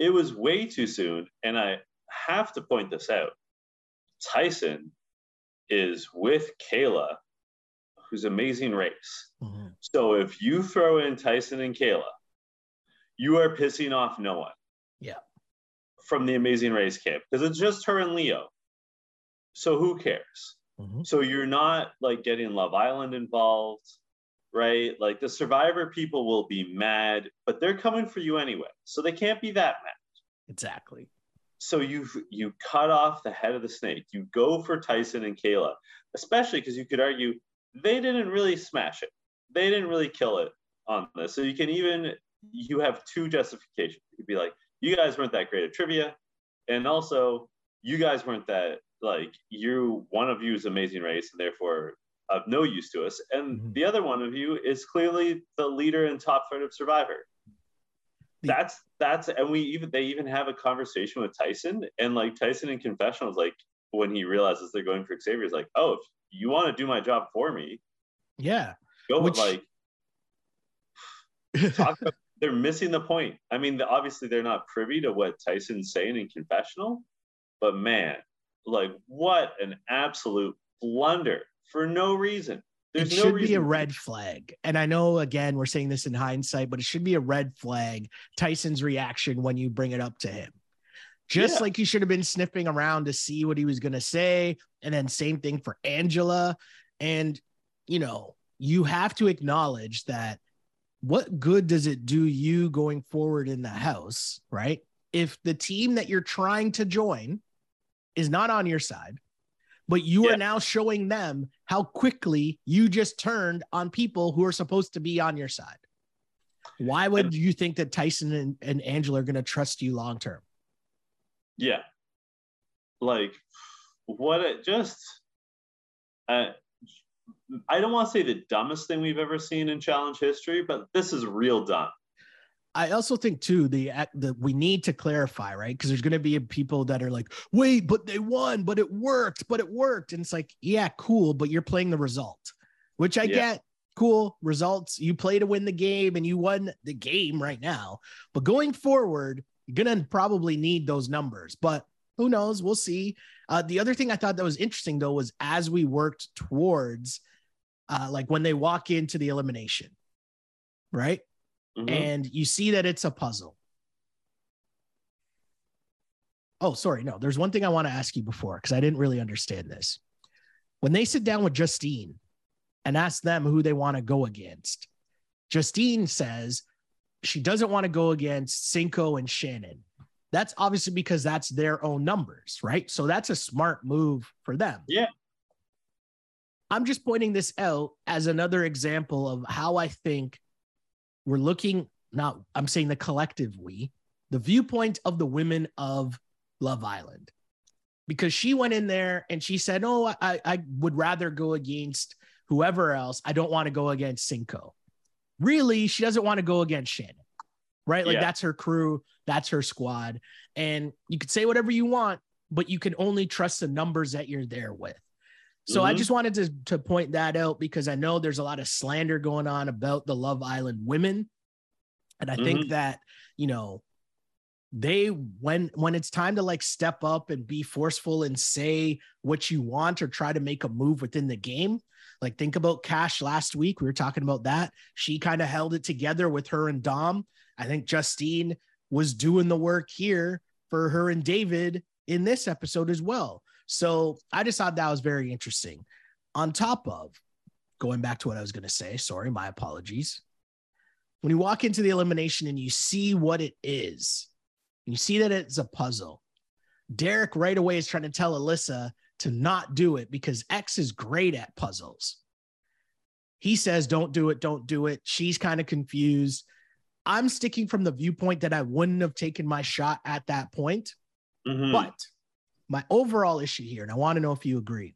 It was way too soon. And I have to point this out. Tyson is with Kayla, who's amazing race. Mm-hmm. So if you throw in Tyson and Kayla, you are pissing off no one. Yeah. From the amazing race camp because it's just her and Leo. So who cares? Mm-hmm. So you're not like getting Love Island involved right? Like the survivor people will be mad, but they're coming for you anyway. So they can't be that mad. Exactly. So you you cut off the head of the snake. You go for Tyson and Kayla, especially because you could argue they didn't really smash it. They didn't really kill it on this. So you can even you have two justifications. You could be like, you guys weren't that great at trivia, and also you guys weren't that like you one of you is amazing race and therefore of no use to us, and mm-hmm. the other one of you is clearly the leader and top threat of Survivor. That's that's and we even they even have a conversation with Tyson and like Tyson in confessionals like when he realizes they're going for Xavier is like, oh, if you want to do my job for me, yeah, go Which... with like talk about, they're missing the point. I mean, obviously they're not privy to what Tyson's saying in confessional, but man, like what an absolute blunder for no reason. There's it should be a red flag. And I know, again, we're saying this in hindsight, but it should be a red flag. Tyson's reaction when you bring it up to him. Just yeah. like he should have been sniffing around to see what he was going to say. And then, same thing for Angela. And, you know, you have to acknowledge that what good does it do you going forward in the house, right? If the team that you're trying to join is not on your side, but you yeah. are now showing them how quickly you just turned on people who are supposed to be on your side. Why would and, you think that Tyson and, and Angela are going to trust you long term? Yeah. Like, what it just, uh, I don't want to say the dumbest thing we've ever seen in challenge history, but this is real dumb. I also think too the the we need to clarify right because there's going to be people that are like, wait, but they won, but it worked, but it worked, and it's like, yeah, cool, but you're playing the result, which I yeah. get. Cool results. You play to win the game, and you won the game right now. But going forward, you're gonna probably need those numbers. But who knows? We'll see. Uh, the other thing I thought that was interesting though was as we worked towards, uh, like when they walk into the elimination, right? Mm-hmm. and you see that it's a puzzle. Oh, sorry. No, there's one thing I want to ask you before because I didn't really understand this. When they sit down with Justine and ask them who they want to go against, Justine says she doesn't want to go against Cinco and Shannon. That's obviously because that's their own numbers, right? So that's a smart move for them. Yeah. I'm just pointing this out as another example of how I think we're looking not i'm saying the collective we the viewpoint of the women of love island. Because she went in there and she said oh i, I would rather go against whoever else. I don't want to go against cinco. Really she doesn't want to go against shannon right? Like yeah. that's her crew that's her squad. And you could say whatever you want but you can only trust the numbers that you're there with so mm-hmm. I just wanted to, to point that out because I know there's a lot of slander going on about the Love Island women. And I mm-hmm. think that, you know, they when when it's time to like step up and be forceful and say what you want or try to make a move within the game like think about cash last week we were talking about that she kind of held it together with her and dom i think justine was doing the work here for her and david in this episode as well so I just thought that was very interesting. On top of going back to what I was going to say, sorry, my apologies. When you walk into the elimination and you see what it is, you see that it's a puzzle. Derek right away is trying to tell Alyssa to not do it because X is great at puzzles. He says, Don't do it, don't do it. She's kind of confused. I'm sticking from the viewpoint that I wouldn't have taken my shot at that point. Mm-hmm. But my overall issue here, and I want to know if you agree.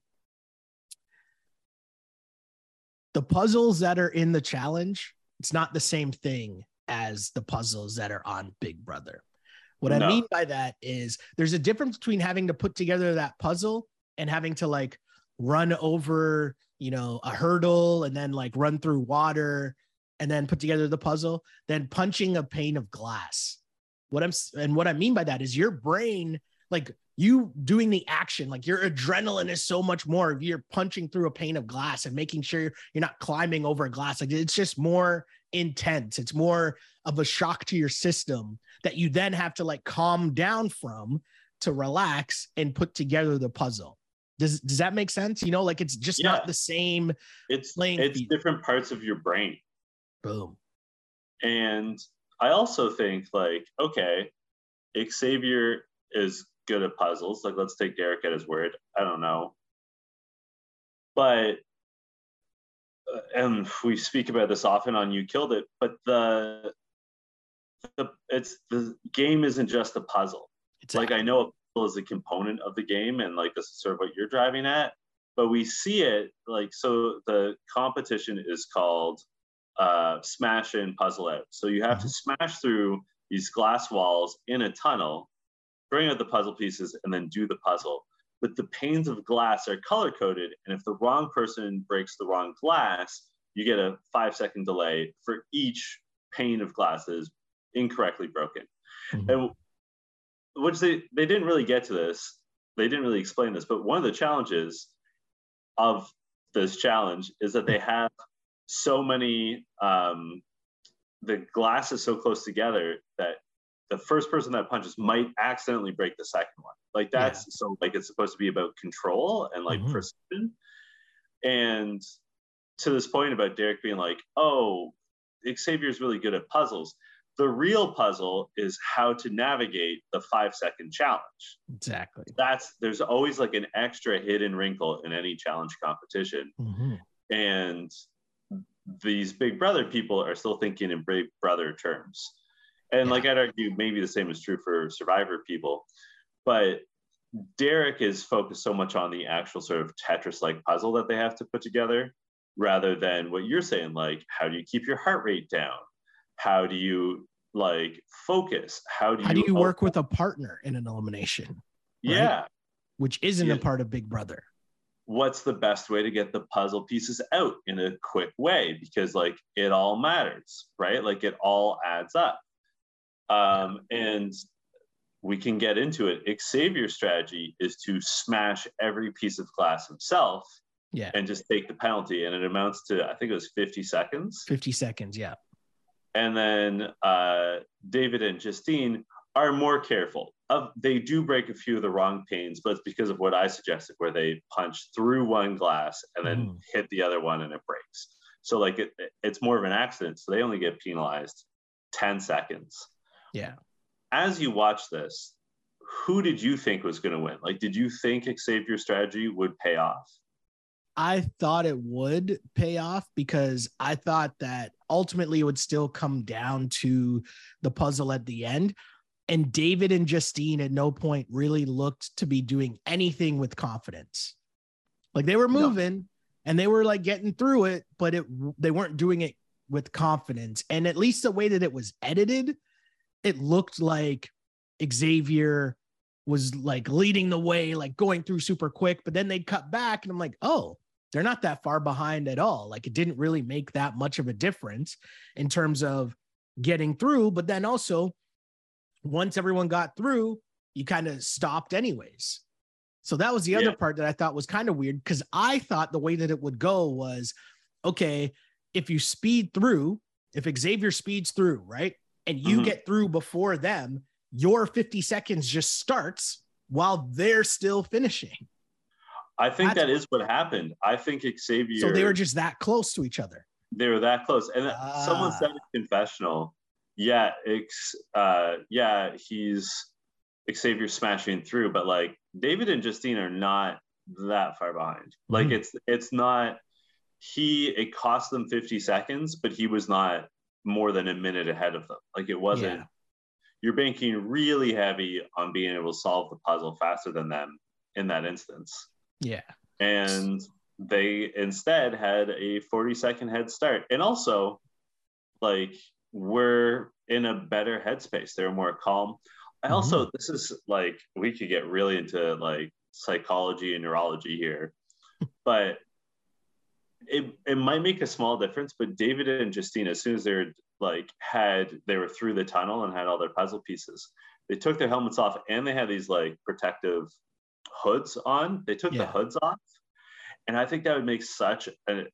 The puzzles that are in the challenge, it's not the same thing as the puzzles that are on Big Brother. What no. I mean by that is there's a difference between having to put together that puzzle and having to like run over, you know, a hurdle and then like run through water and then put together the puzzle, than punching a pane of glass. What I'm and what I mean by that is your brain like you doing the action like your adrenaline is so much more if you're punching through a pane of glass and making sure you're, you're not climbing over a glass. Like it's just more intense. It's more of a shock to your system that you then have to like calm down from to relax and put together the puzzle. Does does that make sense? You know like it's just yeah. not the same it's playing it's field. different parts of your brain. Boom. And i also think like okay xavier is good at puzzles. Like, let's take Derek at his word. I don't know. But, uh, and we speak about this often on You Killed It, but the, the it's the game isn't just a puzzle. It's like I know a puzzle is a component of the game, and like this is sort of what you're driving at, but we see it like so. The competition is called uh, smash in puzzle out. So you have to smash through these glass walls in a tunnel, bring out the puzzle pieces, and then do the puzzle. But the panes of glass are color coded, and if the wrong person breaks the wrong glass, you get a five second delay for each pane of glass that is incorrectly broken. Mm-hmm. And which they, they didn't really get to this, they didn't really explain this, but one of the challenges of this challenge is that they have so many um, the glass is so close together that the first person that punches might accidentally break the second one. Like that's yeah. so like it's supposed to be about control and like mm-hmm. precision. And to this point about Derek being like, oh, Xavier's really good at puzzles. The real puzzle is how to navigate the five second challenge. Exactly. That's there's always like an extra hidden wrinkle in any challenge competition. Mm-hmm. And these big brother people are still thinking in big brother terms. And like I'd argue, maybe the same is true for survivor people. But Derek is focused so much on the actual sort of Tetris like puzzle that they have to put together rather than what you're saying, like, how do you keep your heart rate down? How do you like focus? How do you, how do you work with a partner in an elimination? Right? Yeah. Which isn't yeah. a part of Big Brother what's the best way to get the puzzle pieces out in a quick way because like it all matters right like it all adds up um, and we can get into it xavier's strategy is to smash every piece of glass himself yeah and just take the penalty and it amounts to i think it was 50 seconds 50 seconds yeah and then uh, david and justine are more careful. Of they do break a few of the wrong panes, but it's because of what I suggested, where they punch through one glass and then mm. hit the other one and it breaks. So like it, it's more of an accident. So they only get penalized 10 seconds. Yeah. As you watch this, who did you think was going to win? Like, did you think Xavier's strategy would pay off? I thought it would pay off because I thought that ultimately it would still come down to the puzzle at the end and David and Justine at no point really looked to be doing anything with confidence. Like they were moving no. and they were like getting through it, but it they weren't doing it with confidence. And at least the way that it was edited, it looked like Xavier was like leading the way, like going through super quick, but then they'd cut back and I'm like, oh, they're not that far behind at all. Like it didn't really make that much of a difference in terms of getting through, but then also once everyone got through, you kind of stopped anyways. So that was the other part that I thought was kind of weird because I thought the way that it would go was okay, if you speed through, if Xavier speeds through, right? And you mm-hmm. get through before them, your 50 seconds just starts while they're still finishing. I think That's, that is what happened. I think Xavier. So they were just that close to each other. They were that close. And ah. someone said in confessional yeah, it's uh, yeah, he's Xavier smashing through, but like David and Justine are not that far behind. Like mm-hmm. it's it's not he it cost them 50 seconds, but he was not more than a minute ahead of them. Like it wasn't yeah. you're banking really heavy on being able to solve the puzzle faster than them in that instance. Yeah. And they instead had a 40 second head start. And also like we're in a better headspace. They're more calm. I mm-hmm. also, this is like, we could get really into like psychology and neurology here, but it, it might make a small difference. But David and Justine, as soon as they're like, had, they were through the tunnel and had all their puzzle pieces, they took their helmets off and they had these like protective hoods on. They took yeah. the hoods off. And I think that would make such a,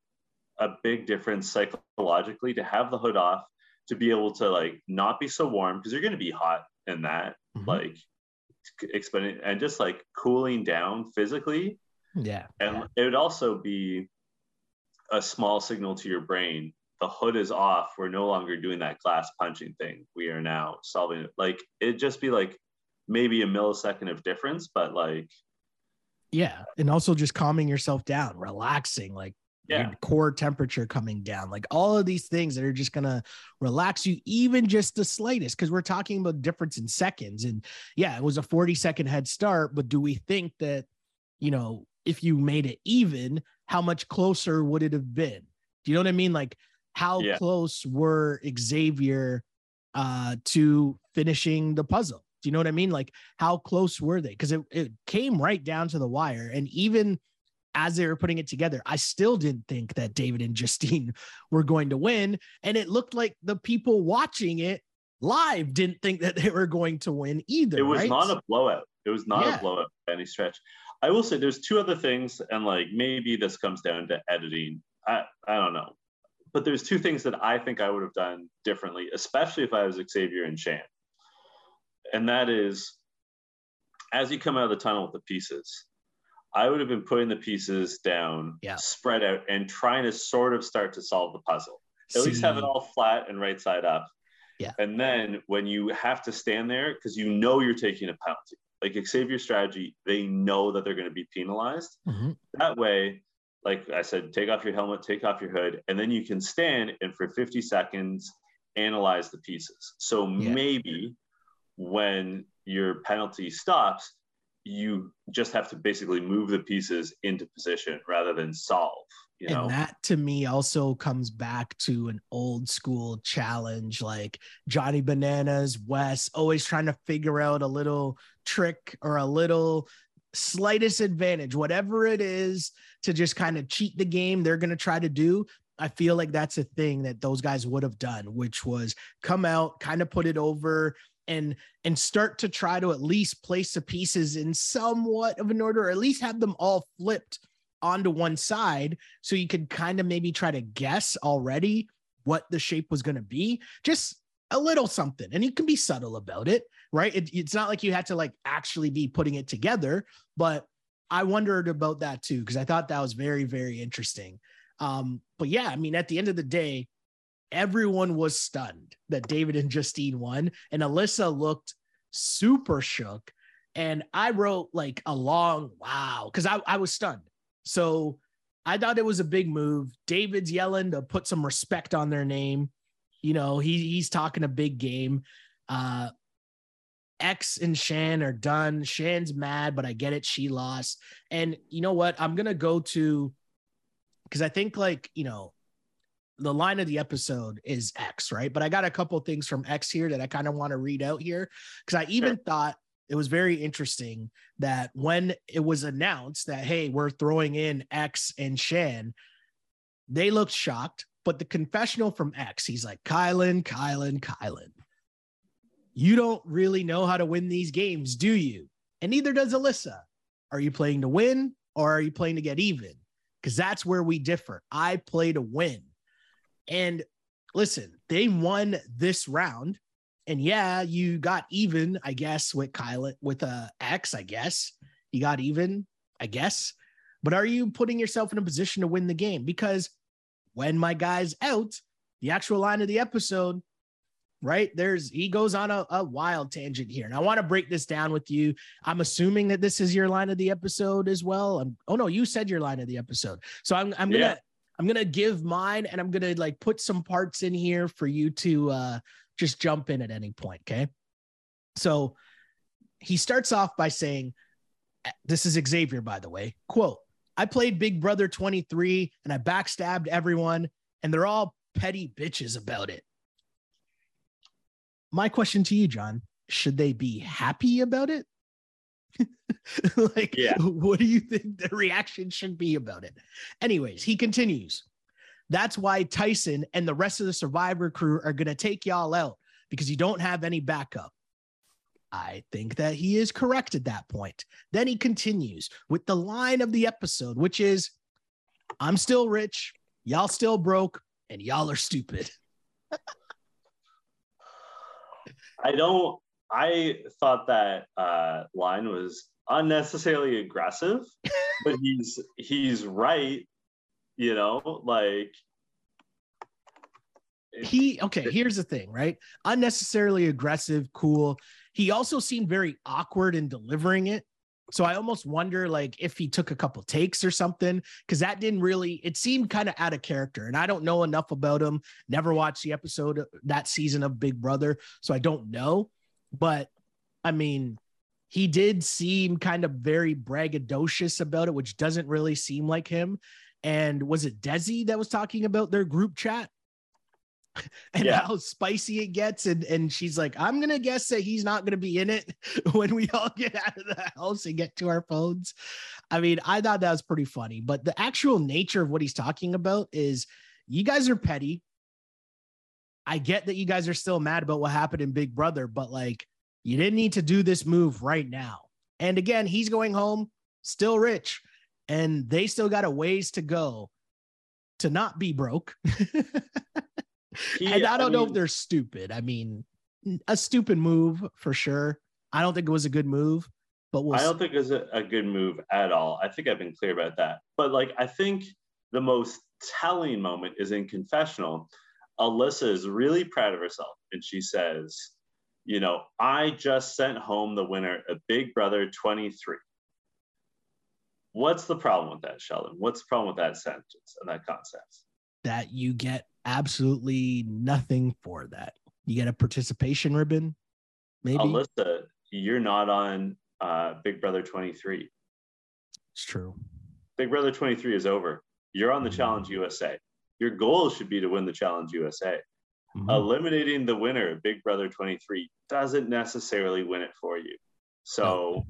a big difference psychologically to have the hood off to be able to like not be so warm because you're going to be hot in that mm-hmm. like explaining and just like cooling down physically yeah and yeah. it would also be a small signal to your brain the hood is off we're no longer doing that glass punching thing we are now solving it like it'd just be like maybe a millisecond of difference but like yeah and also just calming yourself down relaxing like Yeah. your core temperature coming down, like all of these things that are just gonna relax you, even just the slightest, because we're talking about difference in seconds. And yeah, it was a 40 second head start, but do we think that, you know, if you made it even, how much closer would it have been? Do you know what I mean? Like how Yeah. close were Xavier uh to finishing the puzzle? Do you know what I mean? Like how close were they? Because it, it came right down to the wire. And even as they were putting it together, I still didn't think that David and Justine were going to win. And it looked like the people watching it live didn't think that they were going to win either. it was right? not a blowout. It was not Yeah. a blowout by any stretch. I will say there's two other things, and like maybe this comes down to editing. I I don't know, but there's two things that I think I would have done differently, especially if I was Xavier and Shan. And that is, as you come out of the tunnel with the pieces, I would have been putting the pieces down, Yeah. spread out, and trying to sort of start to solve the puzzle. At least have it all flat and right side up. Yeah. And then when you have to stand there, because you know you're taking a penalty, like Xavier's strategy, they know that they're going to be penalized. Mhm. That way, like I said, take off your helmet, take off your hood, and then you can stand and for 50 seconds analyze the pieces. So Yeah. maybe when your penalty stops, you just have to basically move the pieces into position rather than solve. You know, And that to me also comes back to an old school challenge like Johnny Bananas, Wes, always trying to figure out a little trick or a little slightest advantage, whatever it is, to just kind of cheat the game they're going to try to do. I feel like that's a thing that those guys would have done, which was come out, kind of put it over and and start to try to at least place the pieces in somewhat of an order, or at least have them all flipped onto one side so you could kind of maybe try to guess already what the shape was going to be. Just a little something and you can be subtle about it right? It, it's not like you had to like actually be putting it together but i wondered about that too because i thought that was very very interesting. Um but yeah i mean at the end of the day everyone was stunned that david and justine won and alyssa looked super shook and i wrote like a long wow because I, I was stunned so I thought it was a big move. David's yelling to put some respect on their name. You know, he he's talking a big game. Uh X and Shan are done. Shan's mad, but I get it. She lost. And you know what? I'm gonna go to because I think like, you know, the line of the episode is X, right? But I got a couple things from X here that I kind of want to read out here because I even thought it was very interesting that when it was announced that hey we're throwing in x and shan they looked shocked but the confessional from x he's like kyland kyland kyland you don't really know how to win these games do you? And neither does alyssa. Are you playing to win or are you playing to get even? Because that's where we differ. I play to win and listen they won this round and yeah, you got even, I guess, with Kyle with a X, I guess. You got even, I guess. But are you putting yourself in a position to win the game? Because when my guy's out, the actual line of the episode, right? There's he goes on a, a wild tangent here. And I want to break this down with you. I'm assuming that this is your line of the episode as well. I'm, oh no, you said your line of the episode. So I'm I'm gonna Yeah. I'm gonna give mine and I'm gonna like put some parts in here for you to uh just jump in at any point. Okay. So he starts off by saying, This is Xavier, by the way. Quote, I played Big Brother 23 and I backstabbed everyone, and they're all petty bitches about it. My question to you, John, should they be happy about it? like, Yeah. what do you think the reaction should be about it? Anyways, he continues. That's why Tyson and the rest of the survivor crew are going to take y'all out because you don't have any backup. I think that he is correct at that point. Then he continues with the line of the episode, which is I'm still rich, y'all still broke, and y'all are stupid. I don't. I thought that uh, line was unnecessarily aggressive, but he's he's right. You know, like He, okay, here's the thing, right? Unnecessarily aggressive, cool. He also seemed very awkward in delivering it. So I almost wonder like if he took a couple takes or something because that didn't really it seemed kind of out of character and I don't know enough about him. Never watched the episode uh, that season of Big Brother, so I don't know. But I mean, he did seem kind of very braggadocious about it, which doesn't really seem like him. And was it Desi that was talking about their group chat? and yeah. how spicy it gets. And, and she's like, I'm going to guess that he's not going to be in it when we all get out of the house and get to our phones. I mean, I thought that was pretty funny, but the actual nature of what he's talking about is you guys are petty. I get that you guys are still mad about what happened in Big Brother, but like, you didn't need to do this move right now. And again, he's going home still rich, and they still got a ways to go to not be broke. He, and I don't I know if they're stupid. I mean, a stupid move for sure. I don't think it was a good move, but we'll I don't see. think it was a, a good move at all. I think I've been clear about that. But like, I think the most telling moment is in confessional. Alyssa is really proud of herself, and she says, "You know, I just sent home the winner of Big Brother 23." What's the problem with that, Sheldon? What's the problem with that sentence and that concept? That you get absolutely nothing for that. You get a participation ribbon, maybe. Alyssa, you're not on uh, Big Brother 23. It's true. Big Brother 23 is over. You're on the mm-hmm. Challenge USA. Your goal should be to win the Challenge USA. Mm-hmm. Eliminating the winner Big Brother 23 doesn't necessarily win it for you. So,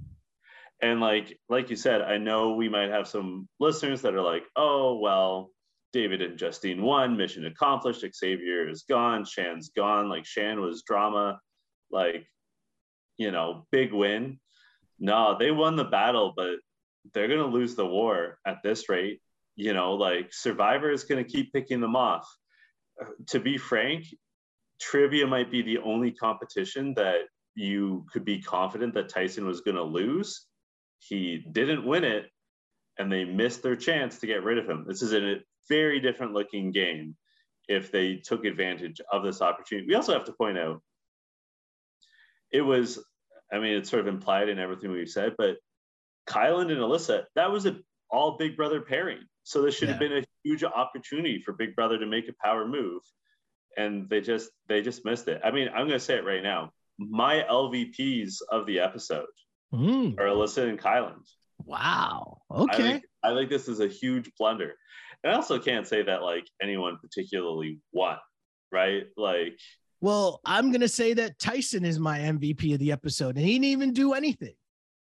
and like like you said, I know we might have some listeners that are like, "Oh, well, David and Justine won, mission accomplished. Xavier is gone, Shan's gone. Like Shan was drama, like, you know, big win. No, they won the battle, but they're going to lose the war at this rate. You know, like Survivor is going to keep picking them off. To be frank, trivia might be the only competition that you could be confident that Tyson was going to lose. He didn't win it, and they missed their chance to get rid of him. This is a very different looking game if they took advantage of this opportunity. We also have to point out it was, I mean, it's sort of implied in everything we've said, but Kyland and Alyssa, that was an all Big Brother pairing. So this should yeah. have been a huge opportunity for Big Brother to make a power move. And they just they just missed it. I mean, I'm gonna say it right now. My LVPs of the episode mm. are Alyssa and Kyland. Wow. Okay. I think, I think this is a huge blunder. And I also can't say that like anyone particularly won, right? Like, well, I'm gonna say that Tyson is my MVP of the episode, and he didn't even do anything.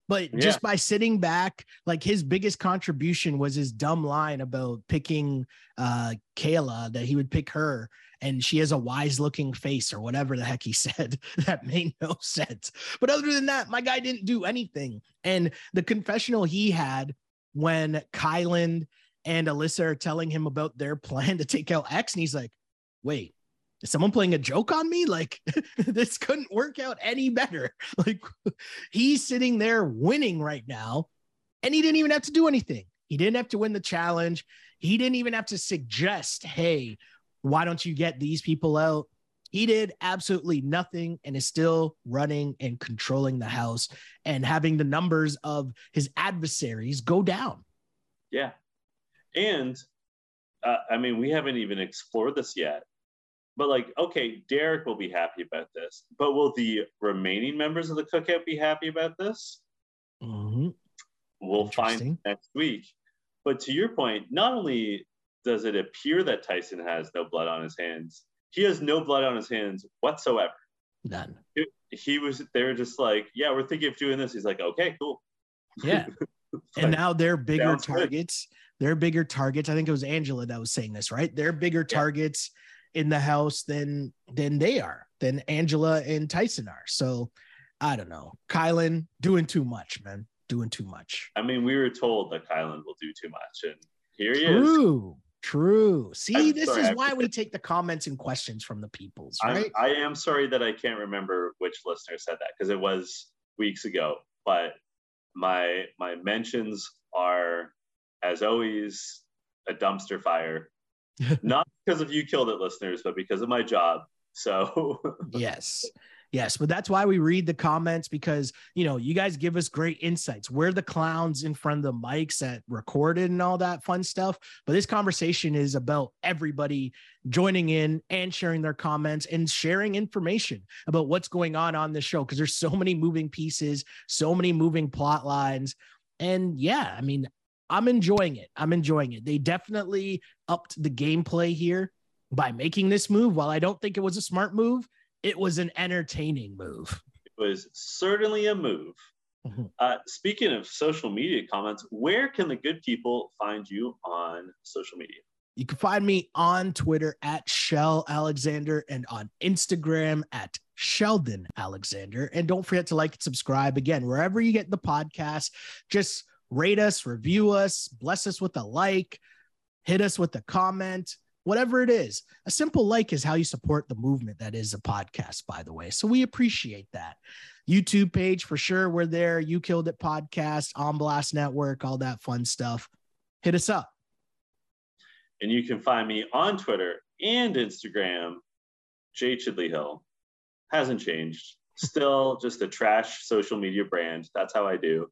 But yeah. just by sitting back, like his biggest contribution was his dumb line about picking uh Kayla, that he would pick her and she has a wise looking face or whatever the heck he said that made no sense. But other than that, my guy didn't do anything. And the confessional he had when Kyland and Alyssa are telling him about their plan to take out X, and he's like, wait, is someone playing a joke on me? Like, this couldn't work out any better. Like, he's sitting there winning right now, and he didn't even have to do anything. He didn't have to win the challenge. He didn't even have to suggest, hey, why don't you get these people out? He did absolutely nothing and is still running and controlling the house and having the numbers of his adversaries go down. Yeah. And uh, I mean, we haven't even explored this yet. But like, okay, Derek will be happy about this, but will the remaining members of the cookout be happy about this? Mm-hmm. We'll find next week. But to your point, not only does it appear that Tyson has no blood on his hands, he has no blood on his hands whatsoever. None. It, he was. They were just like, yeah, we're thinking of doing this. He's like, okay, cool. Yeah. and now they're bigger targets. Good they're bigger targets. I think it was Angela that was saying this, right? They're bigger yeah. targets in the house than than they are, than Angela and Tyson are. So I don't know. Kyland doing too much, man. Doing too much. I mean, we were told that Kyland will do too much, and here he True. is. True. True. See, I'm this sorry, is why we take the comments and questions from the peoples, right? I'm, I am sorry that I can't remember which listener said that because it was weeks ago. But my my mentions are as always, a dumpster fire. Not because of you killed it, listeners, but because of my job. So yes, Yes, but that's why we read the comments because you know you guys give us great insights. We're the clowns in front of the mics that recorded and all that fun stuff. But this conversation is about everybody joining in and sharing their comments and sharing information about what's going on on the show because there's so many moving pieces, so many moving plot lines. And yeah, I mean, I'm enjoying it. I'm enjoying it. They definitely upped the gameplay here by making this move. While I don't think it was a smart move, it was an entertaining move. It was certainly a move. Mm-hmm. Uh, speaking of social media comments, where can the good people find you on social media? You can find me on Twitter at Shell Alexander and on Instagram at Sheldon Alexander. And don't forget to like and subscribe again, wherever you get the podcast. Just rate us, review us, bless us with a like, hit us with a comment whatever it is. A simple like is how you support the movement that is a podcast, by the way. So we appreciate that. YouTube page for sure. We're there. You killed it podcast, on Blast Network, all that fun stuff. Hit us up. And you can find me on Twitter and Instagram, Jay Chidley Hill. Hasn't changed. Still just a trash social media brand. That's how I do.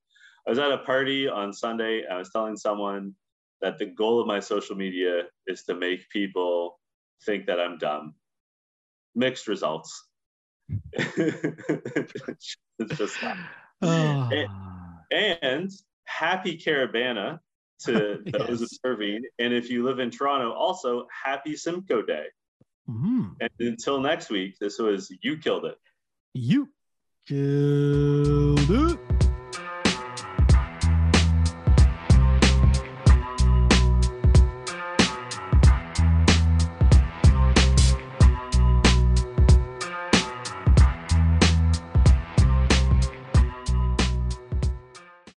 I was at a party on Sunday. I was telling someone that the goal of my social media is to make people think that I'm dumb. Mixed results. it's just. Oh. And, and, happy Caribana to those yes. observing. And if you live in Toronto, also happy Simcoe Day. Mm-hmm. And until next week, this was You Killed It. You killed it.